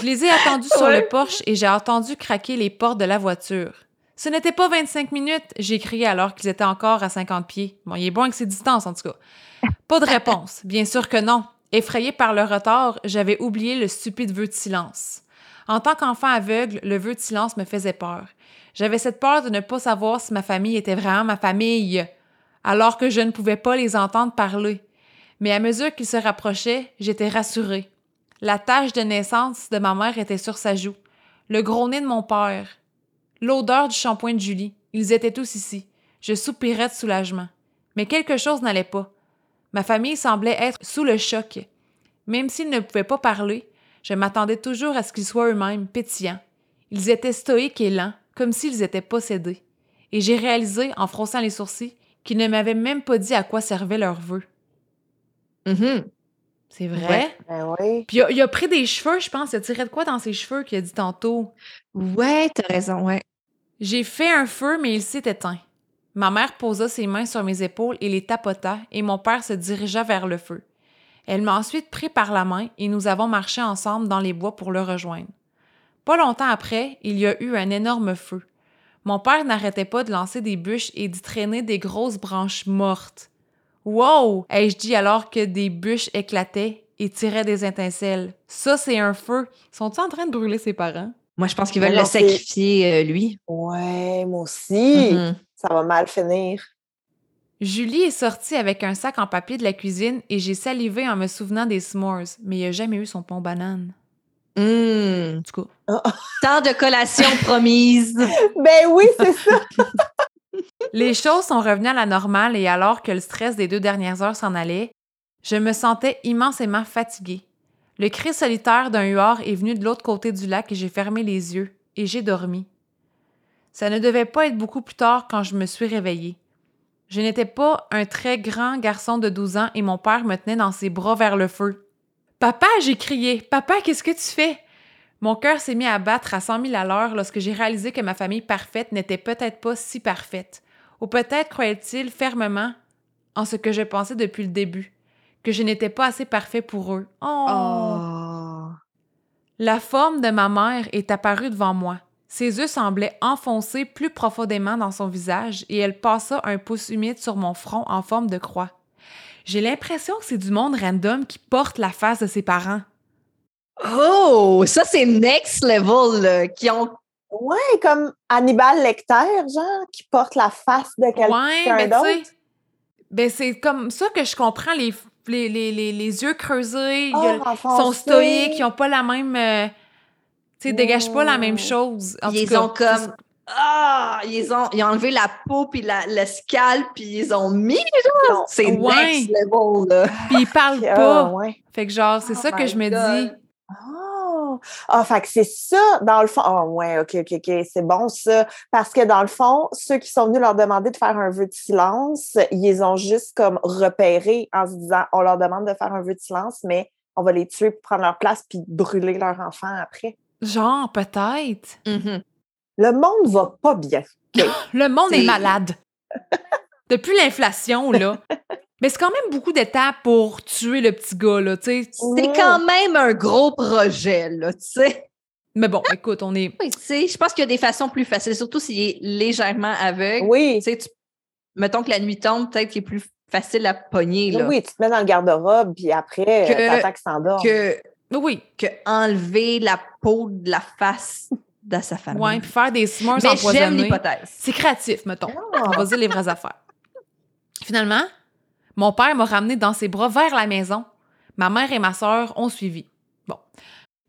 Je les ai attendus sur le porche et j'ai entendu craquer les portes de la voiture. Ce n'était pas 25 minutes, j'ai crié alors qu'ils étaient encore à 50 pieds. Bon, il est bon avec ses distances, en tout cas. Pas de réponse. Bien sûr que non. Effrayée par le retard, j'avais oublié le stupide vœu de silence. En tant qu'enfant aveugle, le vœu de silence me faisait peur. J'avais cette peur de ne pas savoir si ma famille était vraiment ma famille, alors que je ne pouvais pas les entendre parler. Mais à mesure qu'ils se rapprochaient, j'étais rassurée. La tache de naissance de ma mère était sur sa joue, le gros nez de mon père, l'odeur du shampoing de Julie. Ils étaient tous ici. Je soupirais de soulagement. Mais quelque chose n'allait pas. Ma famille semblait être sous le choc. Même s'ils ne pouvaient pas parler, je m'attendais toujours à ce qu'ils soient eux-mêmes pétillants. Ils étaient stoïques et lents, comme s'ils étaient possédés. Et j'ai réalisé, en fronçant les sourcils, qu'ils ne m'avaient même pas dit à quoi servaient leurs vœux. Mhm. C'est vrai? Ouais. Ben oui. Puis il a, il a pris des cheveux, je pense. Il a tiré de quoi dans ses cheveux qu'il a dit tantôt? Ouais, t'as raison, ouais. J'ai fait un feu, mais il s'est éteint. Ma mère posa ses mains sur mes épaules et les tapota, et mon père se dirigea vers le feu. Elle m'a ensuite pris par la main et nous avons marché ensemble dans les bois pour le rejoindre. Pas longtemps après, il y a eu un énorme feu. Mon père n'arrêtait pas de lancer des bûches et d'y traîner des grosses branches mortes. Wow! ai-je dit alors que des bûches éclataient et tiraient des étincelles. Ça, c'est un feu. Sont-ils en train de brûler ses parents? Moi, je pense qu'ils veulent le sacrifier, euh, lui. Ouais, moi aussi. Mm-hmm. Ça va mal finir. Julie est sortie avec un sac en papier de la cuisine et j'ai salivé en me souvenant des s'mores, mais il n'a jamais eu son pont banane. Mmh. En tout cas. Tant de collations promises. ben oui, c'est ça. Les choses sont revenues à la normale et alors que le stress des deux dernières heures s'en allait, je me sentais immensément fatiguée. Le cri solitaire d'un huard est venu de l'autre côté du lac et j'ai fermé les yeux et j'ai dormi. Ça ne devait pas être beaucoup plus tard quand je me suis réveillée. Je n'étais pas un très grand garçon de 12 ans et mon père me tenait dans ses bras vers le feu. Papa, j'ai crié. Papa, qu'est-ce que tu fais? Mon cœur s'est mis à battre à 100 000 à l'heure lorsque j'ai réalisé que ma famille parfaite n'était peut-être pas si parfaite. Ou peut-être croyait-il fermement en ce que je pensais depuis le début, que je n'étais pas assez parfait pour eux. Oh. oh. La forme de ma mère est apparue devant moi. Ses yeux semblaient enfoncés plus profondément dans son visage et elle passa un pouce humide sur mon front en forme de croix. J'ai l'impression que c'est du monde random qui porte la face de ses parents. Oh, ça c'est next level, qui ont Ouais, comme Hannibal Lecter, genre, qui porte la face de quelqu'un ouais, d'autre. Ben, c'est comme ça que je comprends les, les, les, les, yeux creusés, oh, ils sont stoïques, ils n'ont pas la même. Euh, tu sais, dégagent pas la même chose. ils ont comme ah, ils ont, ils ont enlevé la peau puis la, le scalp puis ils ont mis genre. C'est ouais. next level là. Puis ils parlent pas. Fait que genre c'est oh ça que je me dis. Oh, ah, fait que c'est ça, dans le fond. Oh, ouais, OK, OK, OK, c'est bon ça. Parce que dans le fond, ceux qui sont venus leur demander de faire un vœu de silence, ils ont juste comme repéré en se disant on leur demande de faire un vœu de silence, mais on va les tuer pour prendre leur place puis brûler leur enfant après. Genre, peut-être. Mm-hmm. Le monde va pas bien. le monde est, malade. Depuis l'inflation, là. Mais c'est quand même beaucoup d'étapes pour tuer le petit gars, là, tu sais. C'est quand même un gros projet, là, tu sais. Mais bon, écoute, on est. Oui, tu sais, je pense qu'il y a des façons plus faciles, surtout s'il est légèrement aveugle. Oui. Tu sais, mettons que la nuit tombe, peut-être qu'il est plus facile à pogner, là. Oui, tu te mets dans le garde-robe, puis après, t'attends qu'il s'endort. Que... Oui. Que enlever la peau de la face dans sa famille. Oui, puis faire des s'mores empoisonnés. C'est créatif, mettons. Ah. On va dire les vraies affaires. Finalement, mon père m'a ramené dans ses bras vers la maison. Ma mère et ma sœur ont suivi. Bon.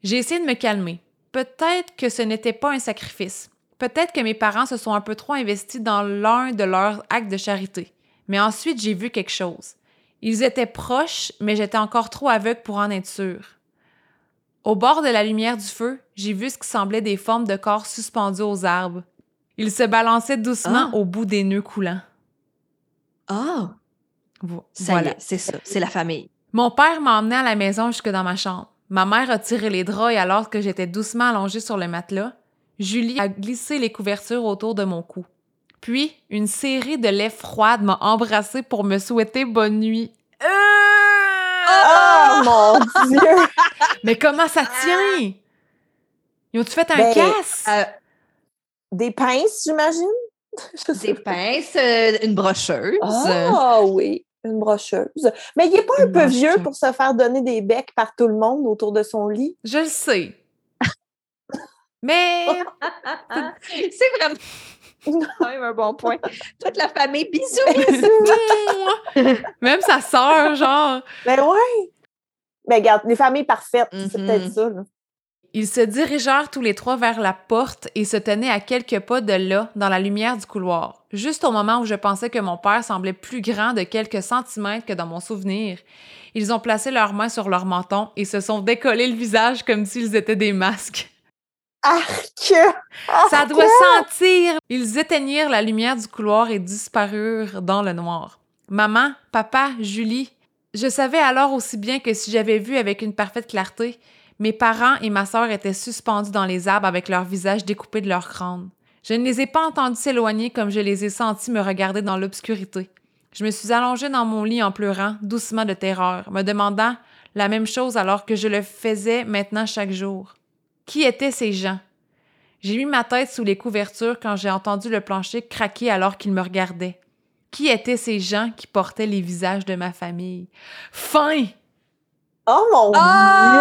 J'ai essayé de me calmer. Peut-être que ce n'était pas un sacrifice. Peut-être que mes parents se sont un peu trop investis dans l'un de leurs actes de charité. Mais ensuite, j'ai vu quelque chose. Ils étaient proches, mais j'étais encore trop aveugle pour en être sûre. Au bord de la lumière du feu, j'ai vu ce qui semblait des formes de corps suspendus aux arbres. Ils se balançaient doucement ah. au bout des nœuds coulants. Voilà, c'est ça, c'est la famille. Mon père m'a emmené à la maison jusque dans ma chambre. Ma mère a tiré les draps et alors que j'étais doucement allongée sur le matelas, Julie a glissé les couvertures autour de mon cou. Puis, une série de lèvres froides m'a embrassée pour me souhaiter bonne nuit. Oh mon Dieu! Mais comment ça tient? Ils ont-tu fait un ben, casse? Euh, des pinces, j'imagine? Des pinces, euh, une brocheuse. Ah oui, une brocheuse. Mais il n'est pas un peu vieux pour se faire donner des becs par tout le monde autour de son lit? Je le sais. Mais c'est vraiment quand même un bon point. Toute la famille, bisous, bisous. même sa sœur, genre. Ben ouais. Ben regarde, les familles parfaites, c'est peut-être mm-hmm. ça. Ils se dirigèrent tous les trois vers la porte et se tenaient à quelques pas de là, dans la lumière du couloir. Juste au moment où je pensais que mon père semblait plus grand de quelques centimètres que dans mon souvenir, ils ont placé leurs mains sur leur menton et se sont décollés le visage comme s'ils étaient des masques. Arc! Ça doit sentir! Ils éteignirent la lumière du couloir et disparurent dans le noir. Maman, papa, Julie, je savais alors aussi bien que si j'avais vu avec une parfaite clarté, mes parents et ma sœur étaient suspendus dans les arbres avec leurs visages découpés de leur crâne. Je ne les ai pas entendus s'éloigner comme je les ai sentis me regarder dans l'obscurité. Je me suis allongée dans mon lit en pleurant, doucement de terreur, me demandant la même chose alors que je le faisais maintenant chaque jour. Qui étaient ces gens? J'ai mis ma tête sous les couvertures quand j'ai entendu le plancher craquer alors qu'ils me regardaient. Qui étaient ces gens qui portaient les visages de ma famille? Fin! Oh mon Ah!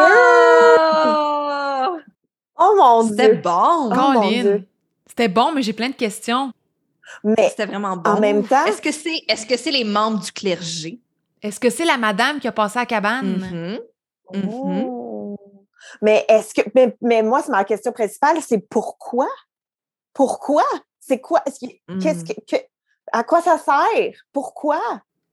Dieu! Oh mon C'était Dieu! bon! Oh. C'était bon, mais j'ai plein de questions. Mais C'était vraiment bon. en même temps, Est-ce que c'est est-ce que c'est les membres du clergé? Est-ce que c'est la madame qui a passé à la cabane? Mhm. Mhm. Oh. Mais est-ce que. Mais, mais moi, c'est ma question principale, c'est pourquoi? Pourquoi? C'est quoi? est-ce que- Qu'est-ce que, que- À quoi ça sert? Pourquoi?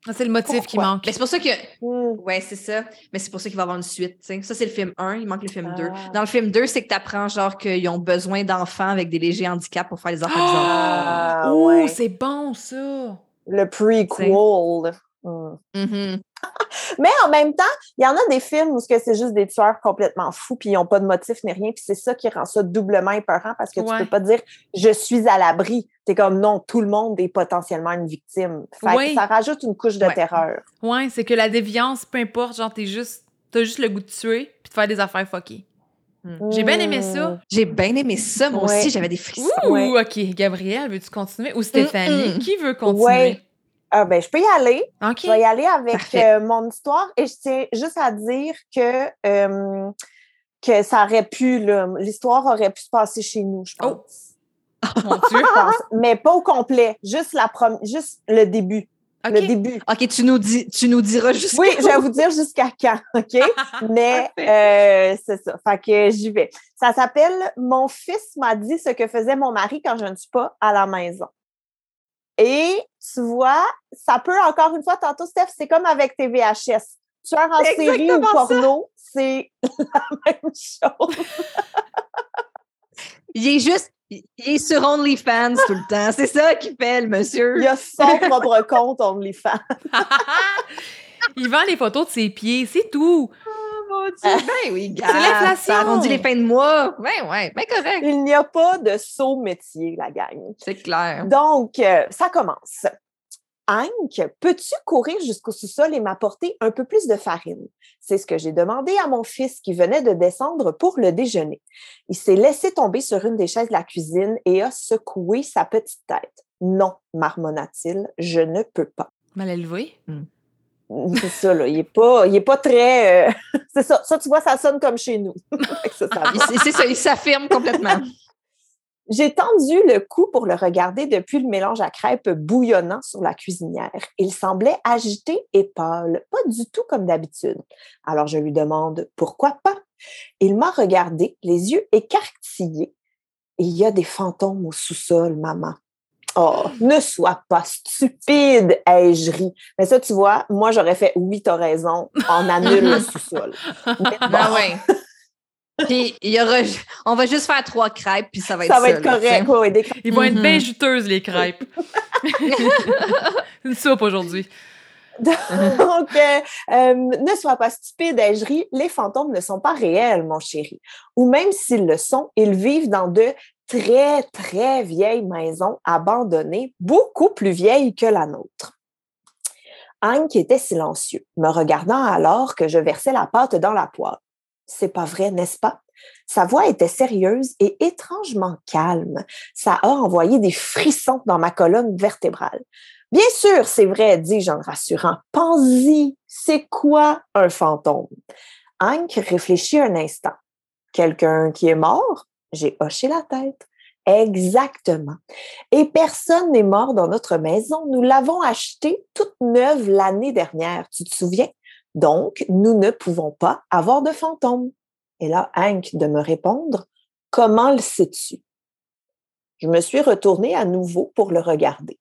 Ah, C'est le motif qui manque. Mais c'est pour ça que Hmm. Ouais, c'est ça. Mais c'est pour ça qu'il va y avoir une suite. tu sais. Ça, c'est le film 1, il manque le film 2. Ah. Dans le film 2, c'est que tu apprends genre qu'ils ont besoin d'enfants avec des légers handicaps pour faire les enfants. Ah, oh, ouais. c'est bon, ça! Le prequel. Hmm. Mais en même temps, il y en a des films où ce que c'est juste des tueurs complètement fous, puis ils n'ont pas de motif ni rien, puis c'est ça qui rend ça doublement épeurant parce que Ouais. tu peux pas dire je suis à l'abri. T'es comme non, tout le monde est potentiellement une victime. Fait que Oui. ça rajoute une couche de Ouais. terreur. Ouais, c'est que la déviance, peu importe, genre, t'es juste. T'as juste le goût de tuer puis de faire des affaires fuckées. J'ai bien aimé ça. Hmm. J'ai bien aimé ça, moi Ouais. aussi, j'avais des frissons. Ouh, Ouais. OK. Gabrielle, veux-tu continuer? Ou Stéphanie? Mm-mm. Qui veut continuer? Ah, ben, je peux y aller. Je vais y aller avec euh, mon histoire et je tiens juste à dire que, euh, que ça aurait pu, l'histoire aurait pu se passer chez nous, je pense. Oh. Mon Dieu. Je pense. Mais pas au complet, juste, la juste le début. Le début. OK, tu nous, dis, tu nous diras jusqu'à Oui, je vais vous dire jusqu'à quand, OK? Mais euh, c'est ça. Fait que j'y vais. Ça s'appelle Mon fils m'a dit ce que faisait mon mari quand je ne suis pas à la maison. Et tu vois, ça peut encore une fois, tantôt, Steph, c'est comme avec tes VHS. Tueur en série ou porno, c'est la même chose. Il est juste, il est sur OnlyFans tout le temps. C'est ça qu'il fait, le monsieur. Il a son propre compte OnlyFans. Il vend les photos de ses pieds, c'est tout. Mon Dieu, ben oui, gars. l'inflation. Ça arrondit les fins de mois. Ouais, ben correct. Il n'y a pas de saut métier, la gang. C'est clair. Donc, euh, ça commence. Hank, peux-tu courir jusqu'au sous-sol et m'apporter un peu plus de farine? C'est ce que j'ai demandé à mon fils qui venait de descendre pour le déjeuner. Il s'est laissé tomber sur une des chaises de la cuisine et a secoué sa petite tête. Non, marmonna-t-il, je ne peux pas. Mal élevé? C'est ça, là. Il est pas, il est pas très. euh, C'est ça. Ça, tu vois, ça sonne comme chez nous. Ça, ça. Il- C'est c'est ça, il s'affirme complètement. J'ai tendu le cou pour le regarder depuis le mélange à crêpes bouillonnant sur la cuisinière. Il semblait agité et pâle, pas du tout comme d'habitude. Alors je lui demande pourquoi pas. Il m'a regardé, les yeux écarquillés. Il y a des fantômes au sous-sol, maman. Oh, ne sois pas stupide, ai-je ri. Mais ça, tu vois, moi, j'aurais fait oui, t'as raison, on annule le sous-sol. Bon, Ah ouais. Puis il y aura, on va juste faire trois crêpes, puis ça va être ça va être correct. Ils vont être Mhm. bien juteuses, les crêpes. une soupe aujourd'hui. Donc, euh, euh, ne sois pas stupide, ai-je ri, les fantômes ne sont pas réels, mon chéri. Ou même s'ils le sont, ils vivent dans de très, très vieilles maisons abandonnées, beaucoup plus vieilles que la nôtre. Hank était silencieux, me regardant alors que je versais la pâte dans la poêle. C'est pas vrai, n'est-ce pas? Sa voix était sérieuse et étrangement calme. Ça a envoyé des frissons dans ma colonne vertébrale. Bien sûr, c'est vrai, dis-je en rassurant. Pense-y, c'est quoi un fantôme? Hank réfléchit un instant. Quelqu'un qui est mort? J'ai hoché la tête. Exactement. Et personne n'est mort dans notre maison. Nous l'avons achetée toute neuve l'année dernière, tu te souviens? Donc, nous ne pouvons pas avoir de fantôme. Et là, Hank de me répondre, comment le sais-tu? Je me suis retournée à nouveau pour le regarder.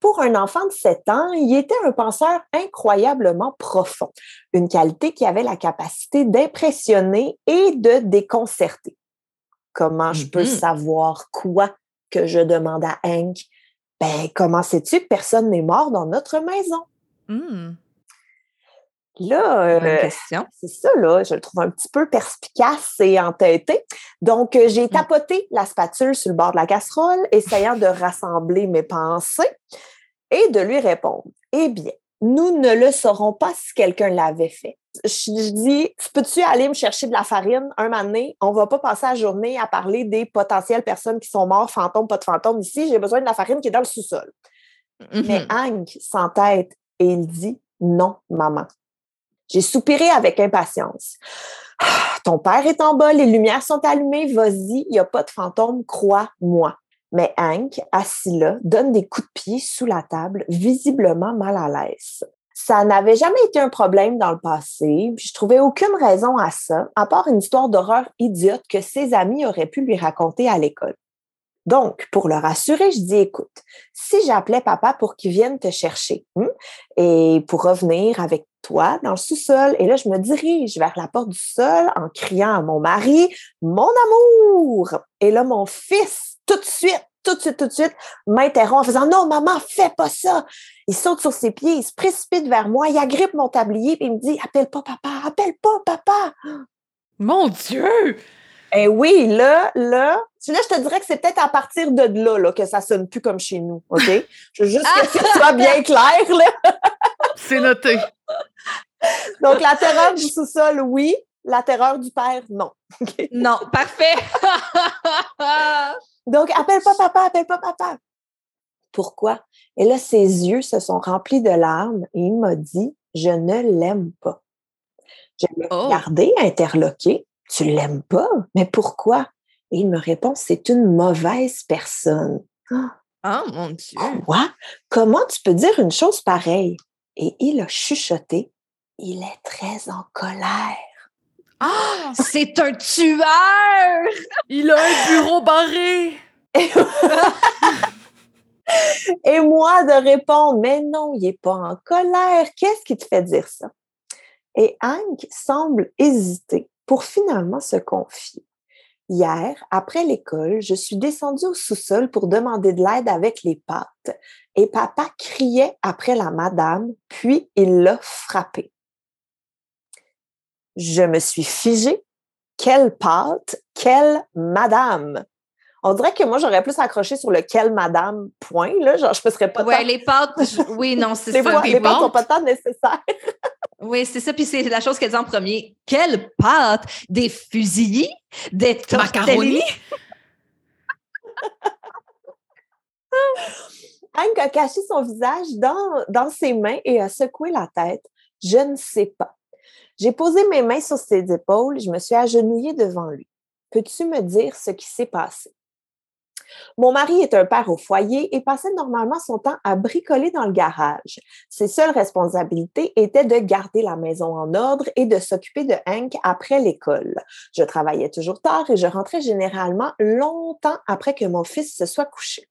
Pour un enfant de 7 ans, il était un penseur incroyablement profond, une qualité qui avait la capacité d'impressionner et de déconcerter. Comment je peux Mhm. savoir quoi que je demande à Hank? Ben, comment sais-tu que personne n'est mort dans notre maison? Hmm. Là, euh, c'est ça, là, je le trouve un petit peu perspicace et entêté. Donc, euh, j'ai tapoté la spatule sur le bord de la casserole, essayant de rassembler mes pensées et de lui répondre. Eh bien, nous ne le saurons pas si quelqu'un l'avait fait. Je, je dis, peux-tu aller me chercher de la farine un moment donné? On va pas passer la journée à parler des potentielles personnes qui sont mortes, fantômes, pas de fantômes. Ici, j'ai besoin de la farine qui est dans le sous-sol. Mais Mhm. Hank s'entête et il dit non, maman. J'ai soupiré avec impatience. Ah, ton père est en bas, les lumières sont allumées, vas-y, il n'y a pas de fantôme, crois-moi. Mais Hank, assis là, donne des coups de pied sous la table, visiblement mal à l'aise. Ça n'avait jamais été un problème dans le passé, je trouvais aucune raison à ça, à part une histoire d'horreur idiote que ses amis auraient pu lui raconter à l'école. Donc, pour le rassurer, je dis, écoute, si j'appelais papa pour qu'il vienne te chercher hmm, et pour revenir avec toi dans le sous-sol, et là, je me dirige vers la porte du sol en criant à mon mari, mon amour! Et là, mon fils, tout de suite, tout de suite, tout de suite, m'interrompt en faisant, non, maman, fais pas ça! Il saute sur ses pieds, il se précipite vers moi, il agrippe mon tablier, et il me dit, appelle pas papa, appelle pas papa! Mon Dieu! Eh oui, là, là, là, je te dirais que c'est peut-être à partir de là, là que ça sonne plus comme chez nous, OK? Je veux juste que ce soit bien clair, là. C'est noté. Donc, la terreur du sous-sol, oui. La terreur du père, non. OK? Non, parfait. Donc, appelle pas papa, appelle pas papa. Pourquoi? Et là, ses yeux se sont remplis de larmes et il m'a dit, je ne l'aime pas. Je l'ai Oh. regardé, interloqué. Tu l'aimes pas? Mais pourquoi? Et il me répond, c'est une mauvaise personne. oh mon Dieu. Quoi? Comment tu peux dire une chose pareille? Et il a chuchoté, il est très en colère. Ah, c'est un tueur! Il a un bureau barré! Et moi de répondre, mais non, il n'est pas en colère. Qu'est-ce qui te fait dire ça? Et Hank semble hésiter pour finalement se confier. Hier, après l'école, je suis descendue au sous-sol pour demander de l'aide avec les pâtes et papa criait après la madame, puis il l'a frappée. Je me suis figée. Quelle pâte, quelle madame! On dirait que moi, j'aurais plus accroché sur le quel madame point, là. Genre, je ne serais pas Ouais, tant- les pâtes, je- oui, non, c'est ça. fois- les pâtes pâtes. sont pas tant nécessaires. Oui, c'est ça. Puis c'est la chose qu'elle dit en premier. Quelle pâte! Des fusillés? Des Macaroni? tortellini? Hank a caché son visage dans, dans ses mains et a secoué la tête. Je ne sais pas. J'ai posé mes mains sur ses épaules, je me suis agenouillée devant lui. Peux-tu me dire ce qui s'est passé? Mon mari est un père au foyer et passait normalement son temps à bricoler dans le garage. Ses seules responsabilités étaient de garder la maison en ordre et de s'occuper de Hank après l'école. Je travaillais toujours tard et je rentrais généralement longtemps après que mon fils se soit couché.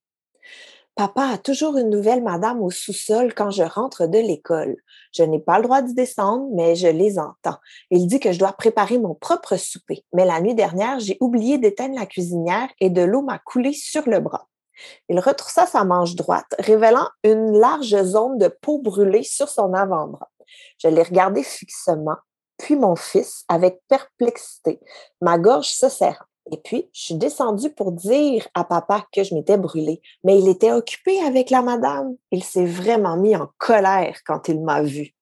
Papa a toujours une nouvelle madame au sous-sol quand je rentre de l'école. Je n'ai pas le droit d'y descendre, mais je les entends. Il dit que je dois préparer mon propre souper. Mais la nuit dernière, j'ai oublié d'éteindre la cuisinière et de l'eau m'a coulé sur le bras. Il retroussa sa manche droite, révélant une large zone de peau brûlée sur son avant-bras. Je l'ai regardé fixement, puis mon fils avec perplexité, ma gorge se serrant. Et puis, je suis descendue pour dire à papa que je m'étais brûlée, mais il était occupé avec la madame. Il s'est vraiment mis en colère quand il m'a vue.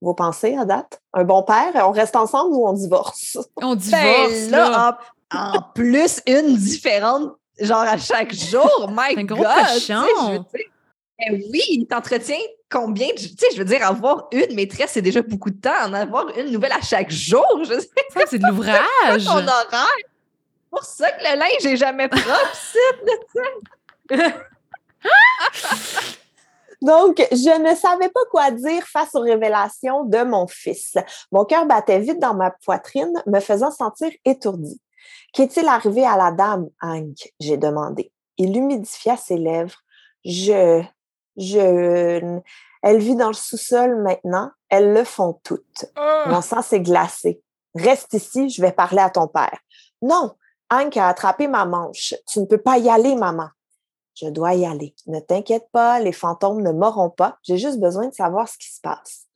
Vos pensées à date? Un bon père, on reste ensemble ou on divorce? On Ben divorce, là. là, en, en plus, une différente, genre à chaque jour. My Un gros God! sais, cochon. je veux dire, ben oui, il t'entretient combien? de- Tu sais, je veux dire, avoir une maîtresse, c'est déjà beaucoup de temps. En avoir une nouvelle à chaque jour, je sais Ça, c'est de l'ouvrage. ton horaire. Pour ça que le linge est jamais propre. Donc, je ne savais pas quoi dire face aux révélations de mon fils. Mon cœur battait vite dans ma poitrine, me faisant sentir étourdie. Qu'est-il arrivé à la dame, Hank? J'ai demandé. Il humidifia ses lèvres. Je, je, elle vit dans le sous-sol maintenant. Elles le font toutes. Ah. Mon sang s'est glacé. Reste ici, je vais parler à ton père. Non, Hank a attrapé ma manche. Tu ne peux pas y aller, maman. Je dois y aller. Ne t'inquiète pas, les fantômes ne m'auront pas. J'ai juste besoin de savoir ce qui se passe.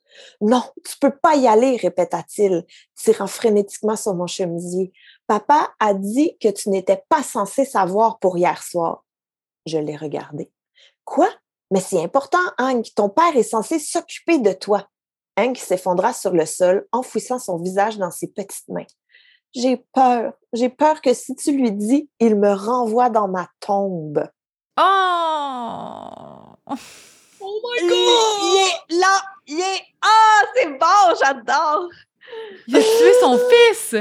Non, tu peux pas y aller, répéta-t-il, tirant frénétiquement sur mon chemisier. Papa a dit que tu n'étais pas censé savoir pour hier soir. Je l'ai regardé. Quoi? Mais c'est important, Hank. Ton père est censé s'occuper de toi. Hank s'effondra sur le sol, enfouissant son visage dans ses petites mains. J'ai peur. J'ai peur que si tu lui dis, il me renvoie dans ma tombe. Oh! Oh my god! Il est là! Il est. Ah, c'est bon, j'adore! Il a tué son fils!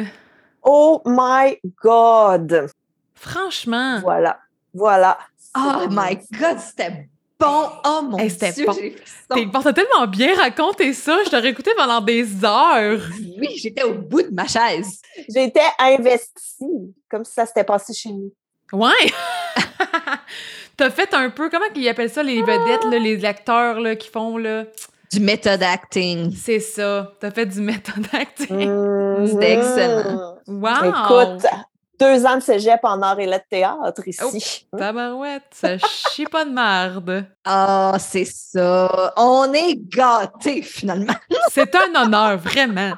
Oh my God! Franchement. Voilà. Voilà. Oh my god, c'était bon! Oh mon Hey, c'était dieu! bon. j'ai T'es bon, t'as tellement bien raconté ça, je t'aurais écouté pendant des heures. Oui, j'étais au bout de ma chaise. J'étais investie, comme si ça s'était passé chez nous. Ouais! T'as fait un peu, comment ils appellent ça, les vedettes, là, les acteurs là, qui font, là? Du method acting. C'est ça. T'as fait du méthode acting. Mhm. C'était excellent. Wow! Écoute, deux ans de cégep en art et lettres théâtre ici. Tabarouette, ça chie pas de merde. Ah, c'est ça. On est gâtés, finalement. C'est un honneur, vraiment.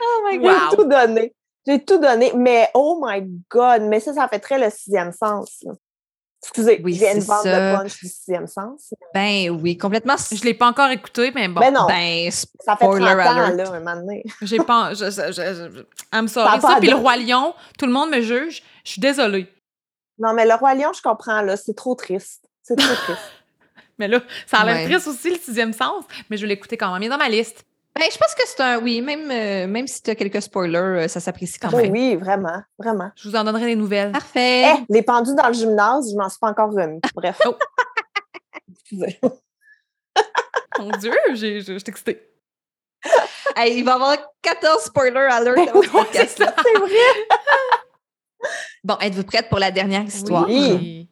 Oh my J'ai tout donné. J'ai tout donné. Mais oh my God! Mais ça, ça fait très le sixième sens. Excusez, Oui, je viens de c'est vendre ça. le punch du sixième sens. Ben oui, complètement. Je l'ai pas encore écouté, mais bon. Mais non, Ben, ça fait 30 spoiler ans, alert. là, un moment donné. J'ai pas. Je, je, je, I'm Ça sorry. puis le de- Roi Lion, tout le monde me juge. Je suis désolée. Non, mais le Roi Lion, je comprends, là. C'est trop triste. C'est trop triste. Mais là, ça a l'air Ouais. triste aussi, le sixième sens. Mais je vais l'écouter quand même. Il est dans ma liste. Ben, je pense que c'est un oui. Même, euh, même si tu as quelques spoilers, euh, ça s'apprécie quand Oui, même. oui, vraiment, vraiment. Je vous en donnerai des nouvelles. Parfait. Eh, les pendus dans le gymnase, je m'en suis pas encore remis. Bref. Oh. Mon Dieu, j'ai- je je suis excitée. Hey, il va y avoir 14 spoilers alert Ben dans ce oui, podcast-là. C'est vrai. Bon, êtes-vous prête pour la dernière histoire? Oui.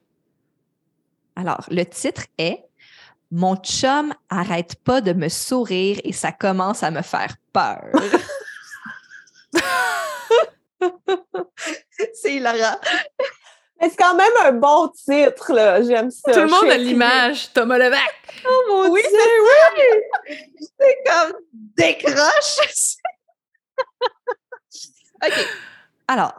Alors, le titre est Mon chum arrête pas de me sourire et ça commence à me faire peur. C'est hilarant. Mais c'est quand même un bon titre, là. J'aime ça. Tout le monde a l'image. Thomas Levac. Oh mon Oui, Dieu, oui! C'est comme décroche. OK. Alors,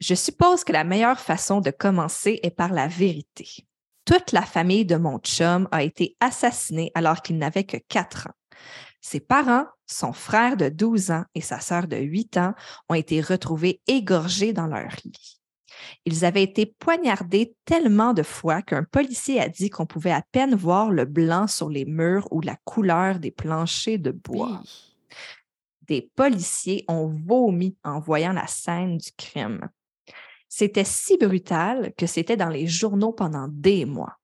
je suppose que la meilleure façon de commencer est par la vérité. Toute la famille de mon chum a été assassinée alors qu'il n'avait que 4 ans. Ses parents, son frère de 12 ans et sa sœur de 8 ans ont été retrouvés égorgés dans leur lit. Ils avaient été poignardés tellement de fois qu'un policier a dit qu'on pouvait à peine voir le blanc sur les murs ou la couleur des planchers de bois. Des policiers ont vomi en voyant la scène du crime. C'était si brutal que c'était dans les journaux pendant des mois.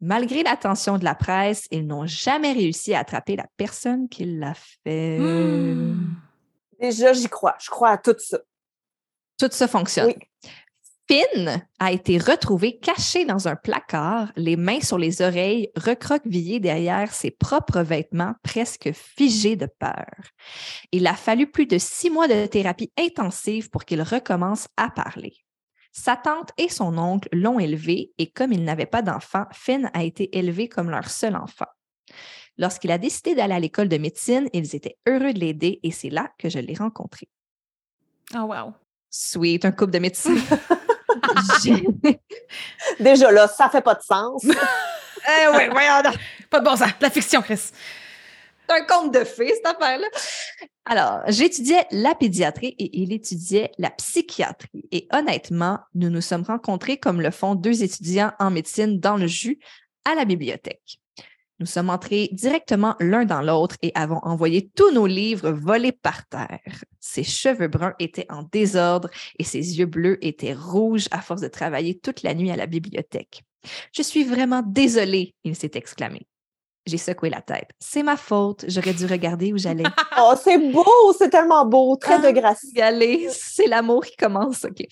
Malgré l'attention de la presse, ils n'ont jamais réussi à attraper la personne qui l'a fait. Hmm. Déjà, j'y crois. Je crois à tout ça. Tout ça fonctionne. Oui. Finn a été retrouvé caché dans un placard, les mains sur les oreilles, recroquevillé derrière ses propres vêtements, presque figé de peur. Il a fallu plus de six mois de thérapie intensive pour qu'il recommence à parler. Sa tante et son oncle l'ont élevé et comme il n'avait pas d'enfant, Finn a été élevé comme leur seul enfant. Lorsqu'il a décidé d'aller à l'école de médecine, ils étaient heureux de l'aider et c'est là que je l'ai rencontré. Oh, wow. Sweet, un couple de médecine. Déjà là, ça fait pas de sens. Eh oui, voyons. Pas de bon sens. La fiction, Chris. Un conte de fées, cette affaire-là. Alors, j'étudiais la pédiatrie et il étudiait la psychiatrie. Et honnêtement, nous nous sommes rencontrés comme le font deux étudiants en médecine dans le jus à la bibliothèque. Nous sommes entrés directement l'un dans l'autre et avons envoyé tous nos livres volés par terre. Ses cheveux bruns étaient en désordre et ses yeux bleus étaient rouges à force de travailler toute la nuit à la bibliothèque. Je suis vraiment désolée, il s'est exclamé. J'ai secoué la tête. C'est ma faute. J'aurais dû regarder où j'allais. Oh, c'est beau, c'est tellement beau, très de grâce. Y aller. C'est l'amour qui commence. OK.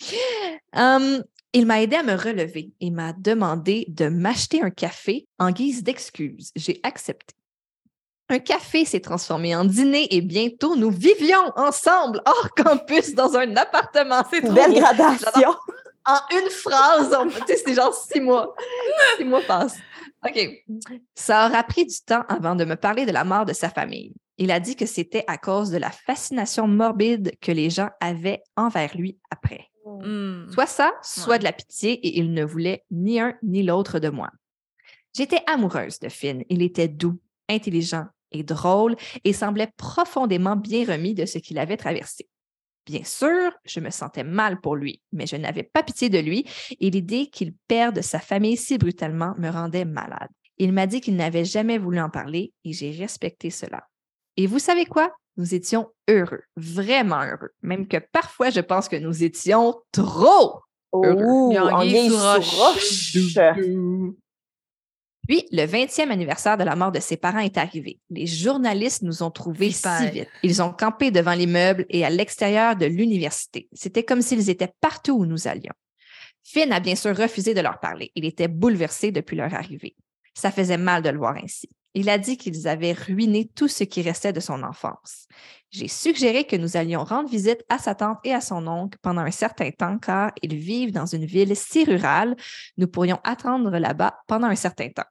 Hum, il m'a aidé à me relever et m'a demandé de m'acheter un café en guise d'excuse. J'ai accepté. Un café s'est transformé en dîner et bientôt nous vivions ensemble hors campus dans un appartement. C'est trop Belle beau. gradation. En une phrase, on- c'est genre six mois. Six mois passent. OK. Ça aura pris du temps avant de me parler de la mort de sa famille. Il a dit que c'était à cause de la fascination morbide que les gens avaient envers lui après. Hmm. Soit ça, soit Ouais. de la pitié, et il ne voulait ni un ni l'autre de moi. J'étais amoureuse de Finn. Il était doux, intelligent et drôle et semblait profondément bien remis de ce qu'il avait traversé. Bien sûr, je me sentais mal pour lui, mais je n'avais pas pitié de lui et l'idée qu'il perde sa famille si brutalement me rendait malade. Il m'a dit qu'il n'avait jamais voulu en parler et j'ai respecté cela. Et vous savez quoi? Nous étions heureux, vraiment heureux, même que parfois je pense que nous étions trop Heureux. Oh, sous roche. Puis, le 20e anniversaire de la mort de ses parents est arrivé. Les journalistes nous ont trouvés Super. si vite. Ils ont campé devant l'immeuble et à l'extérieur de l'université. C'était comme s'ils étaient partout où nous allions. Finn a bien sûr refusé de leur parler. Il était bouleversé depuis leur arrivée. Ça faisait mal de le voir ainsi. Il a dit qu'ils avaient ruiné tout ce qui restait de son enfance. J'ai suggéré que nous allions rendre visite à sa tante et à son oncle pendant un certain temps car ils vivent dans une ville si rurale, nous pourrions attendre là-bas pendant un certain temps.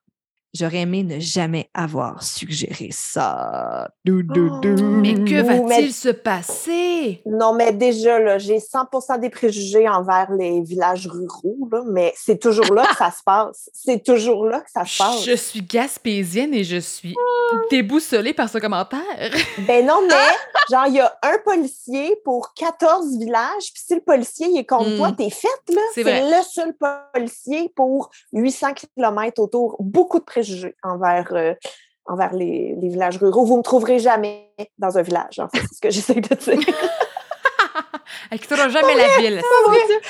J'aurais aimé ne jamais avoir suggéré ça. Dou, dou, dou. Mais que mais- va-t-il se passer? Non, mais déjà, là, j'ai 100% des préjugés envers les villages ruraux, là, mais c'est toujours là que ça se passe. C'est toujours là que ça se passe. Je suis gaspésienne et je suis déboussolée par ce commentaire. Ben non, mais genre, il y a un policier pour 14 villages, puis si le policier il est contre Mm. toi, t'es faite, là. C'est C'est vrai. le seul policier pour 800 km autour. Beaucoup de préjugés envers, euh, envers les, les villages ruraux. Vous me trouverez jamais dans un village, en fait, c'est ce que j'essaie de dire. Elle quittera jamais la ville.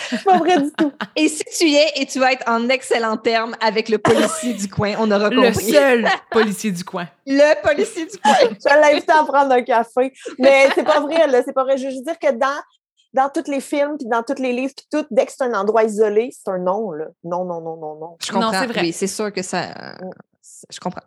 C'est pas vrai du tout. Et si tu y es et tu vas être en excellent terme avec le policier du coin, on aura Le compris. seul policier du coin. Le policier du coin. Je vais l'inviter à prendre un café. Mais c'est pas vrai, là. C'est pas vrai. Je veux juste dire que dans, dans tous les films, puis dans tous les livres, puis tout, dès que c'est un endroit isolé, c'est un non, là. Non, non, non, non, non. Je Non, comprends. c'est vrai. Oui, c'est sûr que ça. euh, Je comprends.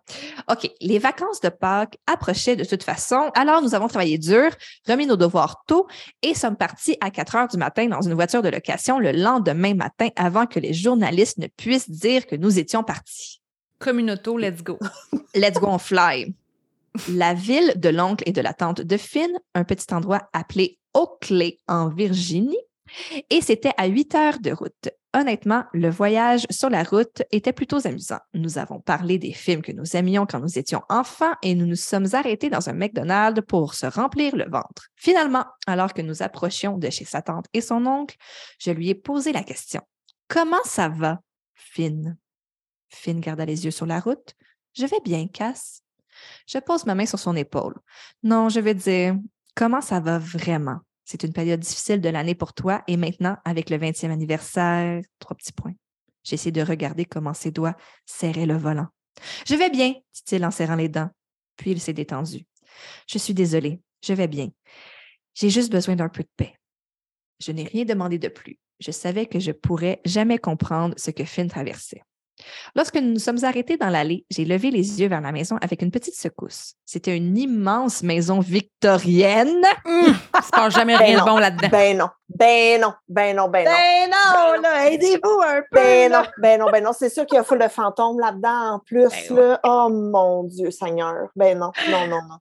OK. Les vacances de Pâques approchaient de toute façon. Alors, nous avons travaillé dur, remis nos devoirs tôt et sommes partis à 4 heures du matin dans une voiture de location le lendemain matin avant que les journalistes ne puissent dire que nous étions partis. Communauto, let's go. Let's go on fly. La ville de l'oncle et de la tante de Finn, un petit endroit appelé Oakley en Virginie, et c'était à 8 heures de route. Honnêtement, le voyage sur la route était plutôt amusant. Nous avons parlé des films que nous aimions quand nous étions enfants et nous nous sommes arrêtés dans un McDonald's pour se remplir le ventre. Finalement, alors que nous approchions de chez sa tante et son oncle, je lui ai posé la question. Comment ça va, Finn? Finn garda les yeux sur la route. Je vais bien, Cass. Je pose ma main sur son épaule. Non, je vais dire, comment ça va vraiment? C'est une période difficile de l'année pour toi et maintenant, avec le 20e anniversaire, trois petits points. J'ai essayé de regarder comment ses doigts serraient le volant. Je vais bien, dit-il en serrant les dents. Puis il s'est détendu. Je suis désolée, je vais bien. J'ai juste besoin d'un peu de paix. Je n'ai rien demandé de plus. Je savais que je pourrais jamais comprendre ce que Finn traversait. Lorsque nous nous sommes arrêtés dans l'allée, j'ai levé les yeux vers la maison avec une petite secousse. C'était une immense maison victorienne. Il se passe jamais Ben rien de bon là-dedans. Ben non. Ben non. Ben non, ben non. Ben non, là, aidez-vous un peu. Ben là. non, ben non, ben non. C'est sûr qu'il y a full de fantômes là-dedans en plus. Ben là. Oh mon Dieu Seigneur. Ben non, non, non, non.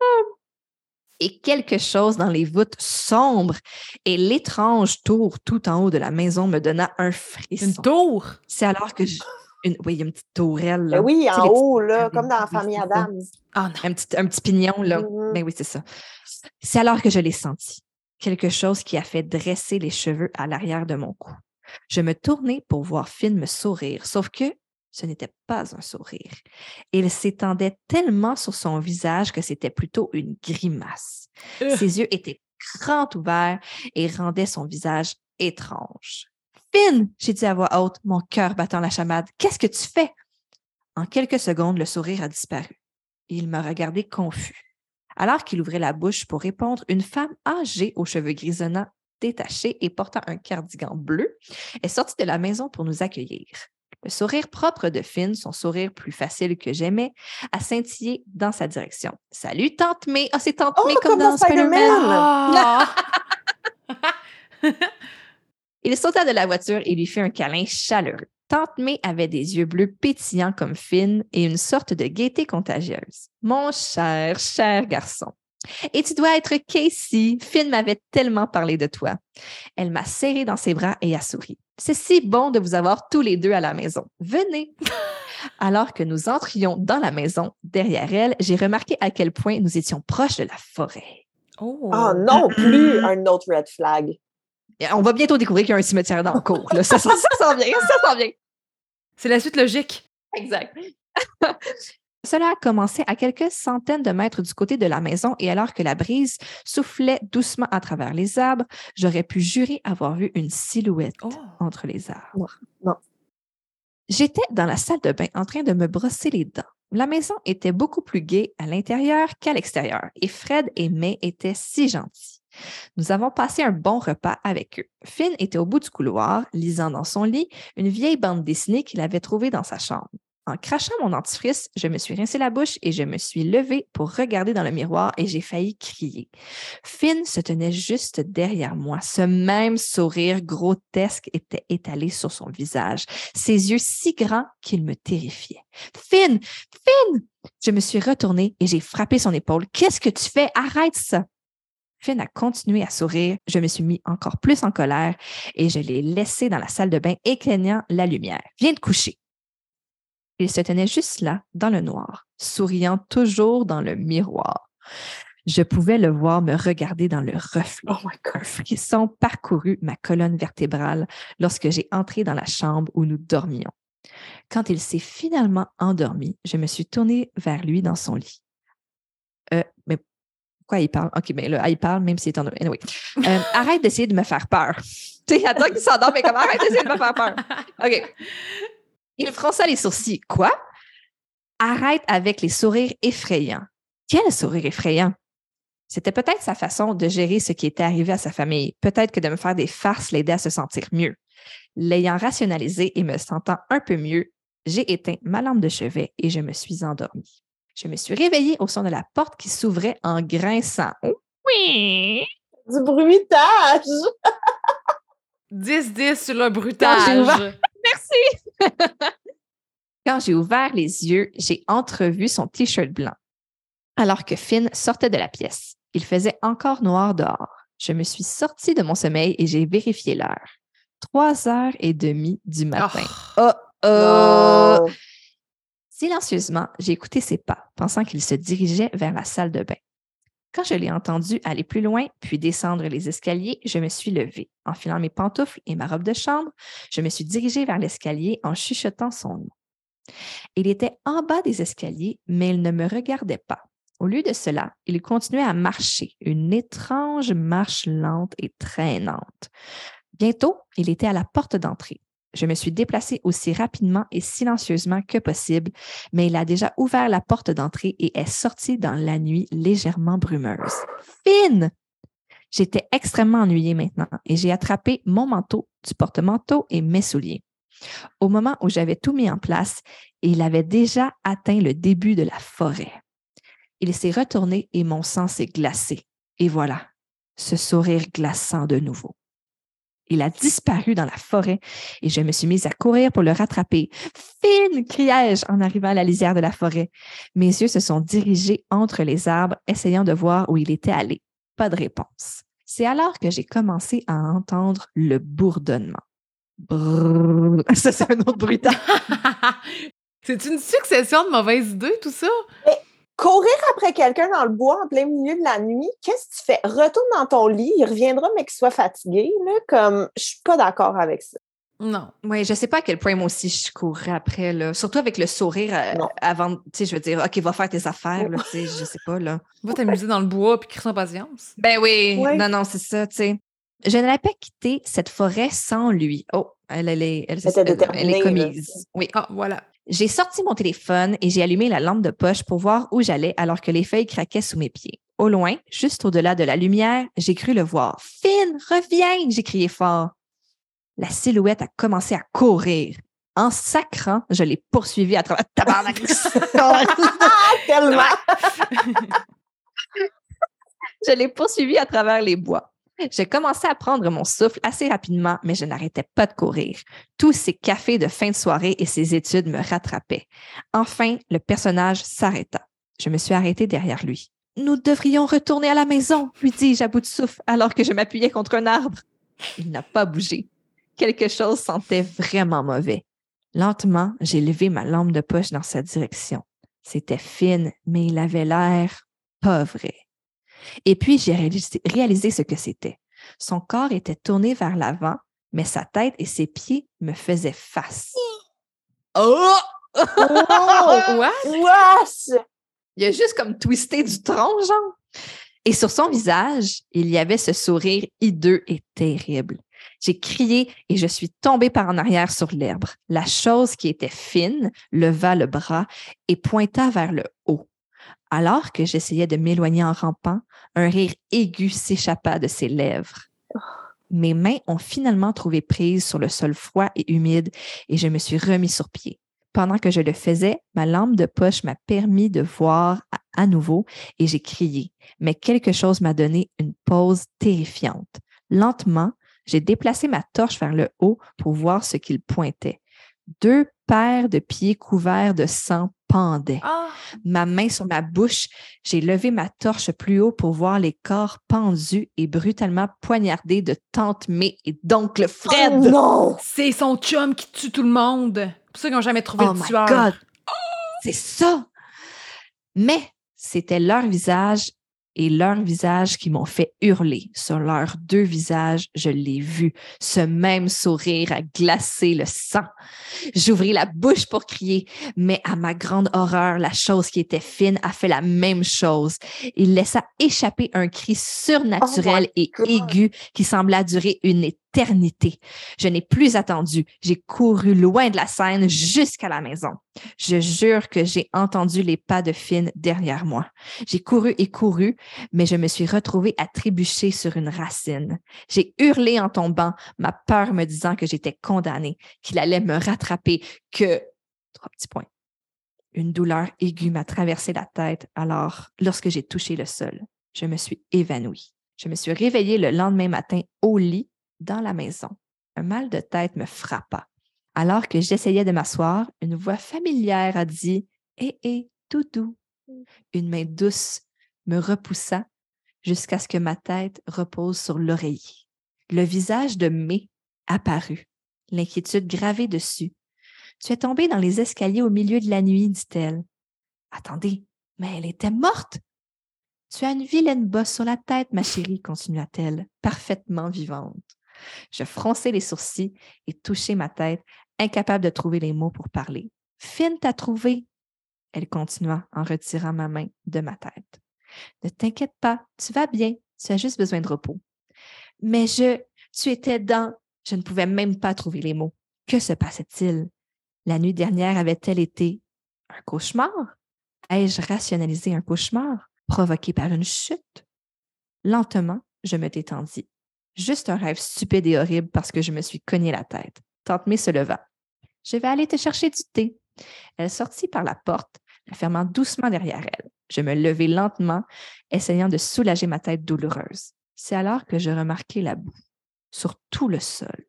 Et quelque chose dans les voûtes sombres et l'étrange tour tout en haut de la maison me donna un Une frisson. tour? C'est alors que je... une... Oui, il y a une petite tourelle. là. Ben oui, Tu sais, en haut, là, comme dans la famille. Adams. Ah non. Un petit, un petit pignon, là. Mhm. Ben oui, c'est ça. C'est alors que je l'ai senti. Quelque chose qui a fait dresser les cheveux à l'arrière de mon cou. Je me tournai pour voir Finn me sourire, sauf que ce n'était pas un sourire. Il s'étendait tellement sur son visage que c'était plutôt une grimace. Euh. Ses yeux étaient grands ouverts et rendaient son visage étrange. Finn, j'ai dit à voix haute, mon cœur battant la chamade, qu'est-ce que tu fais? En quelques secondes, le sourire a disparu. Il m'a regardé confus. Alors qu'il ouvrait la bouche pour répondre, une femme âgée aux cheveux grisonnants, détachés et portant un cardigan bleu est sortie de la maison pour nous accueillir. Le sourire propre de Finn, son sourire plus facile que j'aimais, a scintillé dans sa direction. Salut, Tante May! Ah, c'est Tante Oh, May comme, comme dans dans Spider-Man! Il sauta de la voiture et lui fit un câlin chaleureux. Tante May avait des yeux bleus pétillants comme Finn et une sorte de gaieté contagieuse. Mon cher, cher garçon. Et tu dois être Casey. Finn m'avait tellement parlé de toi. Elle m'a serré dans ses bras et a souri. C'est si bon de vous avoir tous les deux à la maison. Venez. Alors que nous entrions dans la maison, derrière elle, j'ai remarqué à quel point nous étions proches de la forêt. Oh. Ah non plus un autre red flag. On va bientôt découvrir qu'il y a un cimetière dans le cours. là. Ça, ça, ça s'en vient, ça s'en vient. C'est la suite logique. Exact. Cela a commencé à quelques centaines de mètres du côté de la maison et alors que la brise soufflait doucement à travers les arbres, j'aurais pu jurer avoir vu une silhouette Oh. entre les arbres. Non. J'étais dans la salle de bain en train de me brosser les dents. La maison était beaucoup plus gaie à l'intérieur qu'à l'extérieur et Fred et May étaient si gentils. Nous avons passé un bon repas avec eux. Finn était au bout du couloir, lisant dans son lit une vieille bande dessinée qu'il avait trouvée dans sa chambre. En crachant mon dentifrice, je me suis rincé la bouche et je me suis levée pour regarder dans le miroir et j'ai failli crier. Finn se tenait juste derrière moi. Ce même sourire grotesque était étalé sur son visage, ses yeux si grands qu'ils me terrifiaient. Finn! Finn! Je me suis retournée et j'ai frappé son épaule. Qu'est-ce que tu fais? Arrête ça! Finn a continué à sourire. Je me suis mis encore plus en colère et je l'ai laissé dans la salle de bain éclaignant la lumière. Viens te coucher. Il se tenait juste là, dans le noir, souriant toujours dans le miroir. Je pouvais le voir me regarder dans le reflet. Oh my Un God. frisson parcourut ma colonne vertébrale lorsque j'ai entré dans la chambre où nous dormions. Quand il s'est finalement endormi, je me suis tournée vers lui dans son lit. Euh, mais pourquoi il parle? OK, mais là, il parle même s'il est endormi. Anyway. Euh, arrête d'essayer de me faire peur. Tu sais, attends qu'il s'endorme, mais comme arrête d'essayer de me faire peur? OK. Il fronça les sourcils. Quoi? Arrête avec les sourires effrayants. Quel sourire effrayant? C'était peut-être sa façon de gérer ce qui était arrivé à sa famille. Peut-être que de me faire des farces l'aidait à se sentir mieux. L'ayant rationalisé et me sentant un peu mieux, j'ai éteint ma lampe de chevet et je me suis endormie. Je me suis réveillée au son de la porte qui s'ouvrait en grinçant. Oui! Du bruitage. 10-10 sur le ouvert- Merci! Quand j'ai ouvert les yeux, j'ai entrevu son t-shirt blanc. Alors que Finn sortait de la pièce, il faisait encore noir dehors. Je me suis sortie de mon sommeil et j'ai vérifié l'heure. Trois heures et demie du matin. Oh. Oh, oh! Silencieusement, j'ai écouté ses pas, pensant qu'il se dirigeait vers la salle de bain. Quand je l'ai entendu aller plus loin, puis descendre les escaliers, je me suis levée. Enfilant mes pantoufles et ma robe de chambre, je me suis dirigée vers l'escalier en chuchotant son nom. Il était en bas des escaliers, mais il ne me regardait pas. Au lieu de cela, il continuait à marcher, une étrange marche lente et traînante. Bientôt, il était à la porte d'entrée. Je me suis déplacée aussi rapidement et silencieusement que possible, mais il a déjà ouvert la porte d'entrée et est sorti dans la nuit légèrement brumeuse. Fine! J'étais extrêmement ennuyée maintenant et j'ai attrapé mon manteau, du porte-manteau et mes souliers. Au moment où j'avais tout mis en place, il avait déjà atteint le début de la forêt. Il s'est retourné et mon sang s'est glacé. Et voilà, ce sourire glaçant de nouveau. Il a disparu dans la forêt et je me suis mise à courir pour le rattraper. Fine, criai-je en arrivant à la lisière de la forêt. Mes yeux se sont dirigés entre les arbres, essayant de voir où il était allé. Pas de réponse. C'est alors que j'ai commencé à entendre le bourdonnement. Brrr. Ça, c'est un autre bruitage. C'est une succession de mauvaises idées, tout ça? Courir après quelqu'un dans le bois en plein milieu de la nuit, qu'est-ce que tu fais? Retourne dans ton lit, il reviendra, mais qu'il soit fatigué. Là, comme, je suis pas d'accord avec ça. Non. Oui, je sais pas à quel point moi aussi je courrais après, là. Surtout avec le sourire euh, avant, tu sais, je veux dire, OK, va faire tes affaires, là, tu sais, je sais pas, là. Va t'amuser dans le bois puis crier sans patience. Ben oui, Ouais. non, non, c'est ça, tu sais. Je n'allais pas quitter cette forêt sans lui. Oh, elle, elle est, elle, Elle elle- elle est commise. Oui. Ah, voilà. J'ai sorti mon téléphone et j'ai allumé la lampe de poche pour voir où j'allais alors que les feuilles craquaient sous mes pieds. Au loin, juste au-delà de la lumière, j'ai cru le voir. Finn, reviens! J'ai crié fort. La silhouette a commencé à courir. En sacrant, je l'ai poursuivi à travers. Tabarnak! Tellement! je l'ai poursuivi à travers les bois. J'ai commencé à prendre mon souffle assez rapidement, mais je n'arrêtais pas de courir. Tous ces cafés de fin de soirée et ces études me rattrapaient. Enfin, le personnage s'arrêta. Je me suis arrêtée derrière lui. Nous devrions retourner à la maison, lui dis-je à bout de souffle alors que je m'appuyais contre un arbre. Il n'a pas bougé. Quelque chose sentait vraiment mauvais. Lentement, j'ai levé ma lampe de poche dans sa direction. C'était fine, mais il avait l'air pas vrai. Et puis, j'ai réalisé, ce que c'était. Son corps était tourné vers l'avant, mais sa tête et ses pieds me faisaient face. Oh! oh! What? Il a juste comme twisté du tronc, genre. Et sur son visage, il y avait ce sourire hideux et terrible. J'ai crié et je suis tombée par en arrière sur l'herbe. La chose qui était fine leva le bras et pointa vers le haut. Alors que j'essayais de m'éloigner en rampant, un rire aigu s'échappa de ses lèvres. Mes mains ont finalement trouvé prise sur le sol froid et humide et je me suis remis sur pied. Pendant que je le faisais, ma lampe de poche m'a permis de voir à, nouveau et j'ai crié, mais quelque chose m'a donné une pause terrifiante. Lentement, j'ai déplacé ma torche vers le haut pour voir ce qu'il pointait. Deux paires de pieds couverts de sang pendaient. Ah! Ma main sur ma bouche, j'ai levé ma torche plus haut pour voir les corps pendus et brutalement poignardés de Tante May et d'Oncle Fred. Oh non! C'est son chum qui tue tout le monde. pour ça qu'ils n'ont jamais trouvé oh le my tueur. God! C'est ça! Mais c'était leur visage et leurs visages qui m'ont fait hurler. Sur leurs deux visages, je l'ai vu. Ce même sourire a glacé le sang. J'ouvris la bouche pour crier, mais à ma grande horreur, la chose qui était fine a fait la même chose. Il laissa échapper un cri surnaturel Oh et aigu qui sembla durer une éternité. Je n'ai plus attendu. J'ai couru loin de la scène jusqu'à la maison. Je jure que j'ai entendu les pas de Finn derrière moi. J'ai couru et couru, mais je me suis retrouvée à trébucher sur une racine. J'ai hurlé en tombant, ma peur me disant que j'étais condamnée, qu'il allait me rattraper, que... Trois petits points. Une douleur aiguë m'a traversé la tête alors, lorsque j'ai touché le sol, je me suis évanouie. Je me suis réveillée le lendemain matin au lit, dans la maison. Un mal de tête me frappa. Alors que j'essayais de m'asseoir, une voix familière a dit Hé, hé, doudou. Une main douce me repoussa jusqu'à ce que ma tête repose sur l'oreiller. Le visage de May apparut, l'inquiétude gravée dessus. Tu es tombée dans les escaliers au milieu de la nuit, dit-elle. Attendez, mais elle était morte. Tu as une vilaine bosse sur la tête, ma chérie, continua-t-elle, parfaitement vivante. Je fronçai les sourcils et touchai ma tête, incapable de trouver les mots pour parler. Finn t'a trouvé, elle continua en retirant ma main de ma tête. Ne t'inquiète pas, tu vas bien, tu as juste besoin de repos. Mais je, tu étais dans, je ne pouvais même pas trouver les mots. Que se passait-il? La nuit dernière avait-elle été un cauchemar? Ai-je rationalisé un cauchemar provoqué par une chute? Lentement, je me détendis. Juste un rêve stupide et horrible parce que je me suis cogné la tête. Tante se leva. Je vais aller te chercher du thé. Elle sortit par la porte, la fermant doucement derrière elle. Je me levai lentement, essayant de soulager ma tête douloureuse. C'est alors que je remarquai la boue sur tout le sol.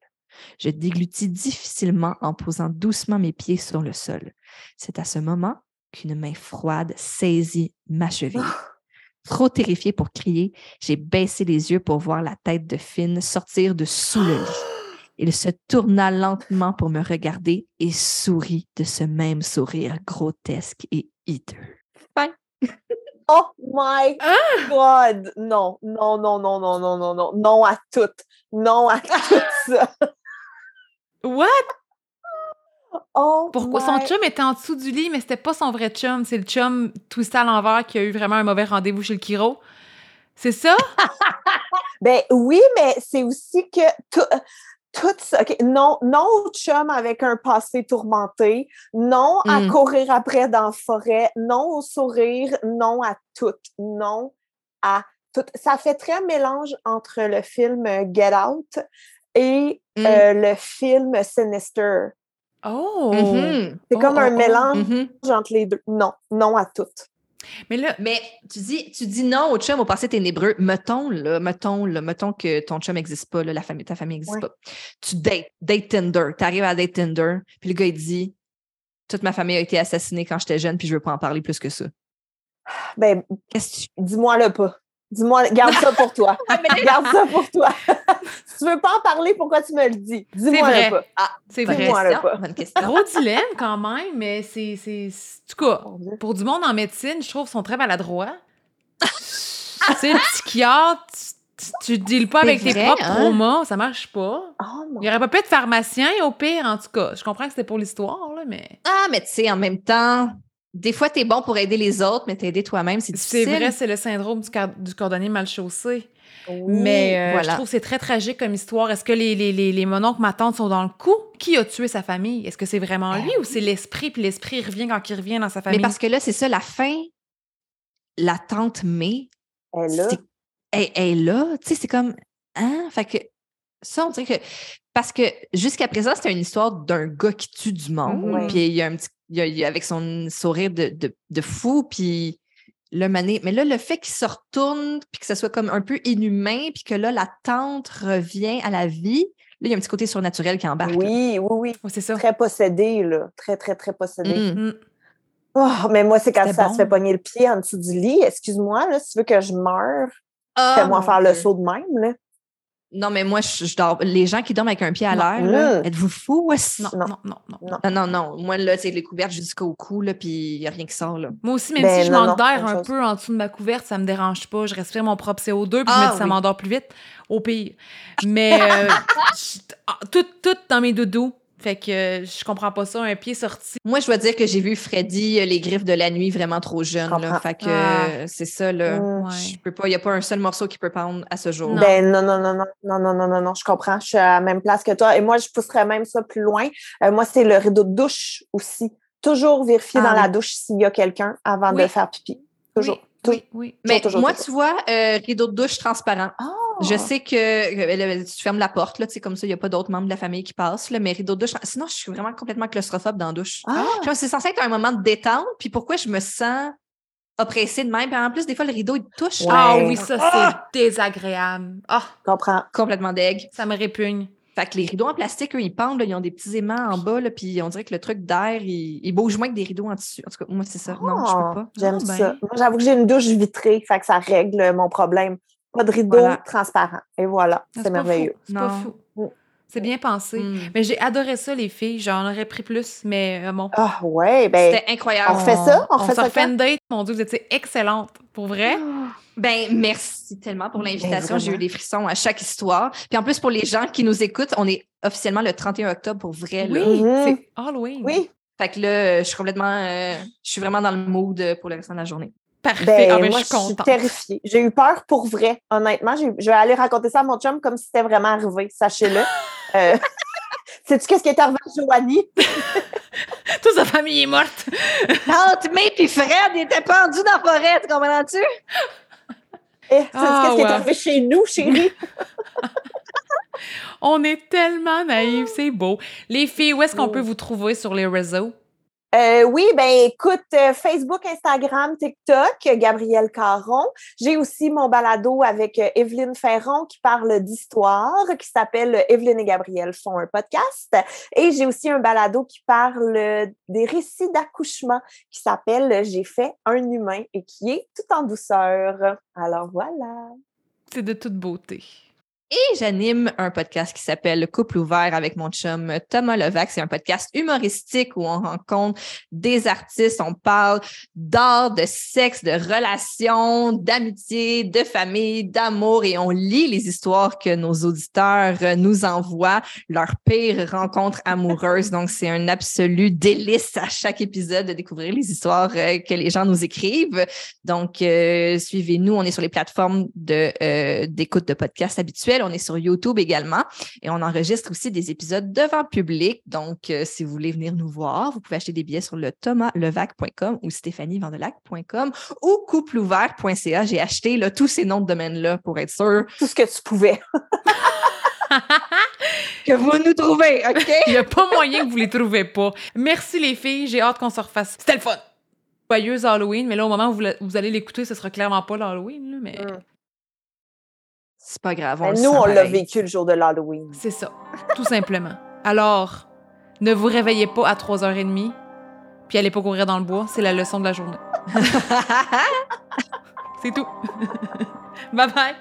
Je déglutis difficilement en posant doucement mes pieds sur le sol. C'est à ce moment qu'une main froide saisit ma cheville. Trop terrifiée pour crier, j'ai baissé les yeux pour voir la tête de Finn sortir de sous le lit. Il se tourna lentement pour me regarder et sourit de ce même sourire grotesque et hideux. Oh my God! Non, non, non, non, non, non, non, non. Non à tout. Non à tout ça. What? Oh Pourquoi? my- Son chum était en dessous du lit, mais c'était pas son vrai chum. C'est le chum twisté à l'envers qui a eu vraiment un mauvais rendez-vous chez le chiro. C'est ça? Ben oui, mais c'est aussi que tout, tout ça. Non, non au chum avec un passé tourmenté. Non à Mm. courir après dans la forêt. Non au sourire. Non à tout. Non à tout. Ça fait très mélange entre le film Get Out et Mm. euh, le film Sinister. Oh! C'est Oh, comme oh, un oh. mélange Mhm. entre les deux. Non, non à tout. Mais là, Mais tu dis, tu dis non au chum au passé ténébreux. Mettons, là, mettons, là, mettons que ton chum n'existe pas, là, la famille, ta famille n'existe Ouais. pas. Tu dates, date Tinder. Tu arrives à date Tinder, puis le gars, il dit Toute ma famille a été assassinée quand j'étais jeune, puis je veux pas en parler plus que ça. Ben, Qu'est-ce que tu. dis-moi le pas. Dis-moi, garde ça pour toi. garde ça pour toi. si tu veux pas en parler, pourquoi tu me le dis? Dis-moi pas. Ah, c'est vrai. Dis-moi le question. pas. Bonne question. Gros dilemme quand même, mais c'est. En tout cas, pour du monde en médecine, je trouve qu'ils sont très maladroits. tu sais, le psychiatre, tu, tu deals pas avec tes vrai, propres hein? traumas, ça marche pas. Oh, mon Il y aurait pas pu être pharmacien au pire, en tout cas. Je comprends que c'était pour l'histoire, là, mais. Ah, mais tu sais, en même temps, des fois, tu es bon pour aider les autres, mais t'aider toi-même, c'est C'est difficile. vrai, c'est le syndrome du, du cordonnier mal chaussé. Oui. Mais euh, voilà. je trouve que c'est très tragique comme histoire. Est-ce que les, les, les, les mononcles, ma tante sont dans le coup? Qui a tué sa famille? Est-ce que c'est vraiment lui ou c'est l'esprit, puis l'esprit revient quand il revient dans sa famille? Mais parce que là, c'est ça, la fin, la tante May, Elle est là. c'est- elle, elle est là. Tu sais, c'est comme. Hein? Fait que ça, on dirait que. Parce que jusqu'à présent, c'était une histoire d'un gars qui tue du monde. Mhm. Ouais. Puis il y a un petit. Il y a- il y a- avec son sourire de, de, de fou, puis le mané. Mais là, le fait qu'il se retourne, puis que ça soit comme un peu inhumain, puis que là, la tante revient à la vie, là, il y a un petit côté surnaturel qui embarque. là. Oui, oui, oui. Ouais, c'est ça. Très possédé, là. Très, très, très possédé. Mm. Mm. Oh, mais moi, c'est quand ça bon. se fait pogner le pied en dessous du lit. Excuse-moi, là, si tu veux que je meure, Ah, fais-moi faire le saut de même, là. Non, mais moi, je, je dors. Les gens qui dorment avec un pied à Non. l'air, Mm. êtes-vous fous? aussi? Non, Non. non, non, non. Non. Non, non, non. Moi, là, c'est les couvertes jusqu'au cou, là, puis il n'y a rien qui sort, là. Moi aussi, même Ben, si je non, manque non, d'air un chose. peu en dessous de ma couverte, ça me dérange pas. Je respire mon propre CO2 puis Ah, je me dis ça oui. m'endort plus vite, au pire. Mais euh, je- ah, tout, tout dans mes doudous. Fait que euh, je comprends pas ça, un pied sorti. Moi, je dois dire que j'ai vu Freddy, euh, les griffes de la nuit, vraiment trop jeune, là. Fait que Ah. euh, c'est ça, là. Ouais. Je peux pas, il n'y a pas un seul morceau qui peut pendre à ce jour. Non. Ben non, non, non, non, non, non, non, non, non, je comprends. Je suis à la même place que toi. Et moi, je pousserais même ça plus loin. Euh, moi, c'est le rideau de douche aussi. Toujours vérifier Ah dans oui. la douche s'il y a quelqu'un avant Oui. de faire pipi. Toujours. Oui, oui, oui. Mais toujours, moi, toujours. tu vois, euh, rideau de douche transparent. Ah! Je sais que euh, tu fermes la porte, là, tu sais, comme ça, il n'y a pas d'autres membres de la famille qui passent, là, mais rideau de douche. Sinon, je suis vraiment complètement claustrophobe dans la douche. Ah! Je pense que c'est censé être un moment de détente, puis pourquoi je me sens oppressée de même? Puis en plus, des fois, le rideau, il te touche. Ouais. Ah oui, ça, c'est désagréable. Ah, comprends. Complètement deg. ça me répugne. Fait que les rideaux en plastique, eux, ils pendent, là, ils ont des petits aimants en bas, là, puis on dirait que le truc d'air, il, il bouge moins que des rideaux en tissu. En tout cas, moi, c'est ça. Non, je Ah, peux pas. J'aime Ah, ben. ça. Moi, j'avoue que j'ai une douche vitrée, fait que ça règle mon problème. Pas de rideau Voilà. transparent. Et voilà, c'est merveilleux. C'est pas fou. Mm. C'est bien pensé. Mm. Mais j'ai adoré ça, les filles. J'en aurais pris plus, mais euh, bon. Ah ouais, ben, C'était incroyable. on refait ça? On On refait ça refait quand? une date? Mon Dieu, vous étiez excellente. Pour vrai? Ben, merci tellement pour l'invitation. J'ai eu des frissons à chaque histoire. Puis en plus, pour les gens qui nous écoutent, on est officiellement le 31 octobre pour vrai. là. Oui, Mhm. c'est Halloween. Oui. Fait que là, je suis complètement. euh, je suis vraiment dans le mood pour le restant de la journée. Parfait. Ben, Ah, ben, moi, je suis terrifiée. J'ai eu peur pour vrai, honnêtement. Je vais aller raconter ça à mon chum comme si c'était vraiment arrivé, sachez-le. Euh, Sais-tu qu'est-ce qui est arrivé à Joanie? Toute sa famille est morte. Tante May puis Fred étaient pendus dans la forêt, tu comprends-tu? Eh, sais-tu Ah, qu'est-ce qui est arrivé chez nous, chérie? On est tellement naïfs, c'est beau. Les filles, où est-ce qu'on Oh. peut vous trouver sur les réseaux? Euh, oui, ben écoute, euh, Facebook, Instagram, TikTok, Gabrielle Caron. J'ai aussi mon balado avec euh, Evelyne Ferron qui parle d'histoire, qui s'appelle Evelyne et Gabrielle font un podcast. Et j'ai aussi un balado qui parle des récits d'accouchement qui s'appelle J'ai fait un humain et qui est tout en douceur. Alors voilà. C'est de toute beauté. Et j'anime un podcast qui s'appelle Couple ouvert avec mon chum Thomas Levac. C'est un podcast humoristique où on rencontre des artistes, on parle d'art, de sexe, de relations, d'amitié, de famille, d'amour et on lit les histoires que nos auditeurs nous envoient, leur pire rencontre amoureuse. Donc, c'est un absolu délice à chaque épisode de découvrir les histoires euh, que les gens nous écrivent. Donc, euh, suivez-nous. On est sur les plateformes de, euh, d'écoute de podcasts habituelles. On est sur YouTube également et on enregistre aussi des épisodes devant public. Donc, euh, si vous voulez venir nous voir, vous pouvez acheter des billets sur le thomaslevac.com ou stéphanievandelac.com ou coupleouvert.ca. J'ai acheté là, tous ces noms de domaine-là pour être sûr Tout ce que tu pouvais. que vous nous trouvez, OK? Il n'y a pas moyen que vous les trouvez pas. Merci les filles, j'ai hâte qu'on se refasse. C'était le fun. joyeux Halloween, mais là, au moment où vous, la- vous allez l'écouter, ce sera clairement pas l'Halloween, là, mais Mm. C'est pas grave. Ben, le nous, on l'a vécu le jour de l'Halloween. c'est ça, tout simplement. Alors, ne vous réveillez pas à 3h30, puis allez pas courir dans le bois, c'est la leçon de la journée. C'est tout. bye bye!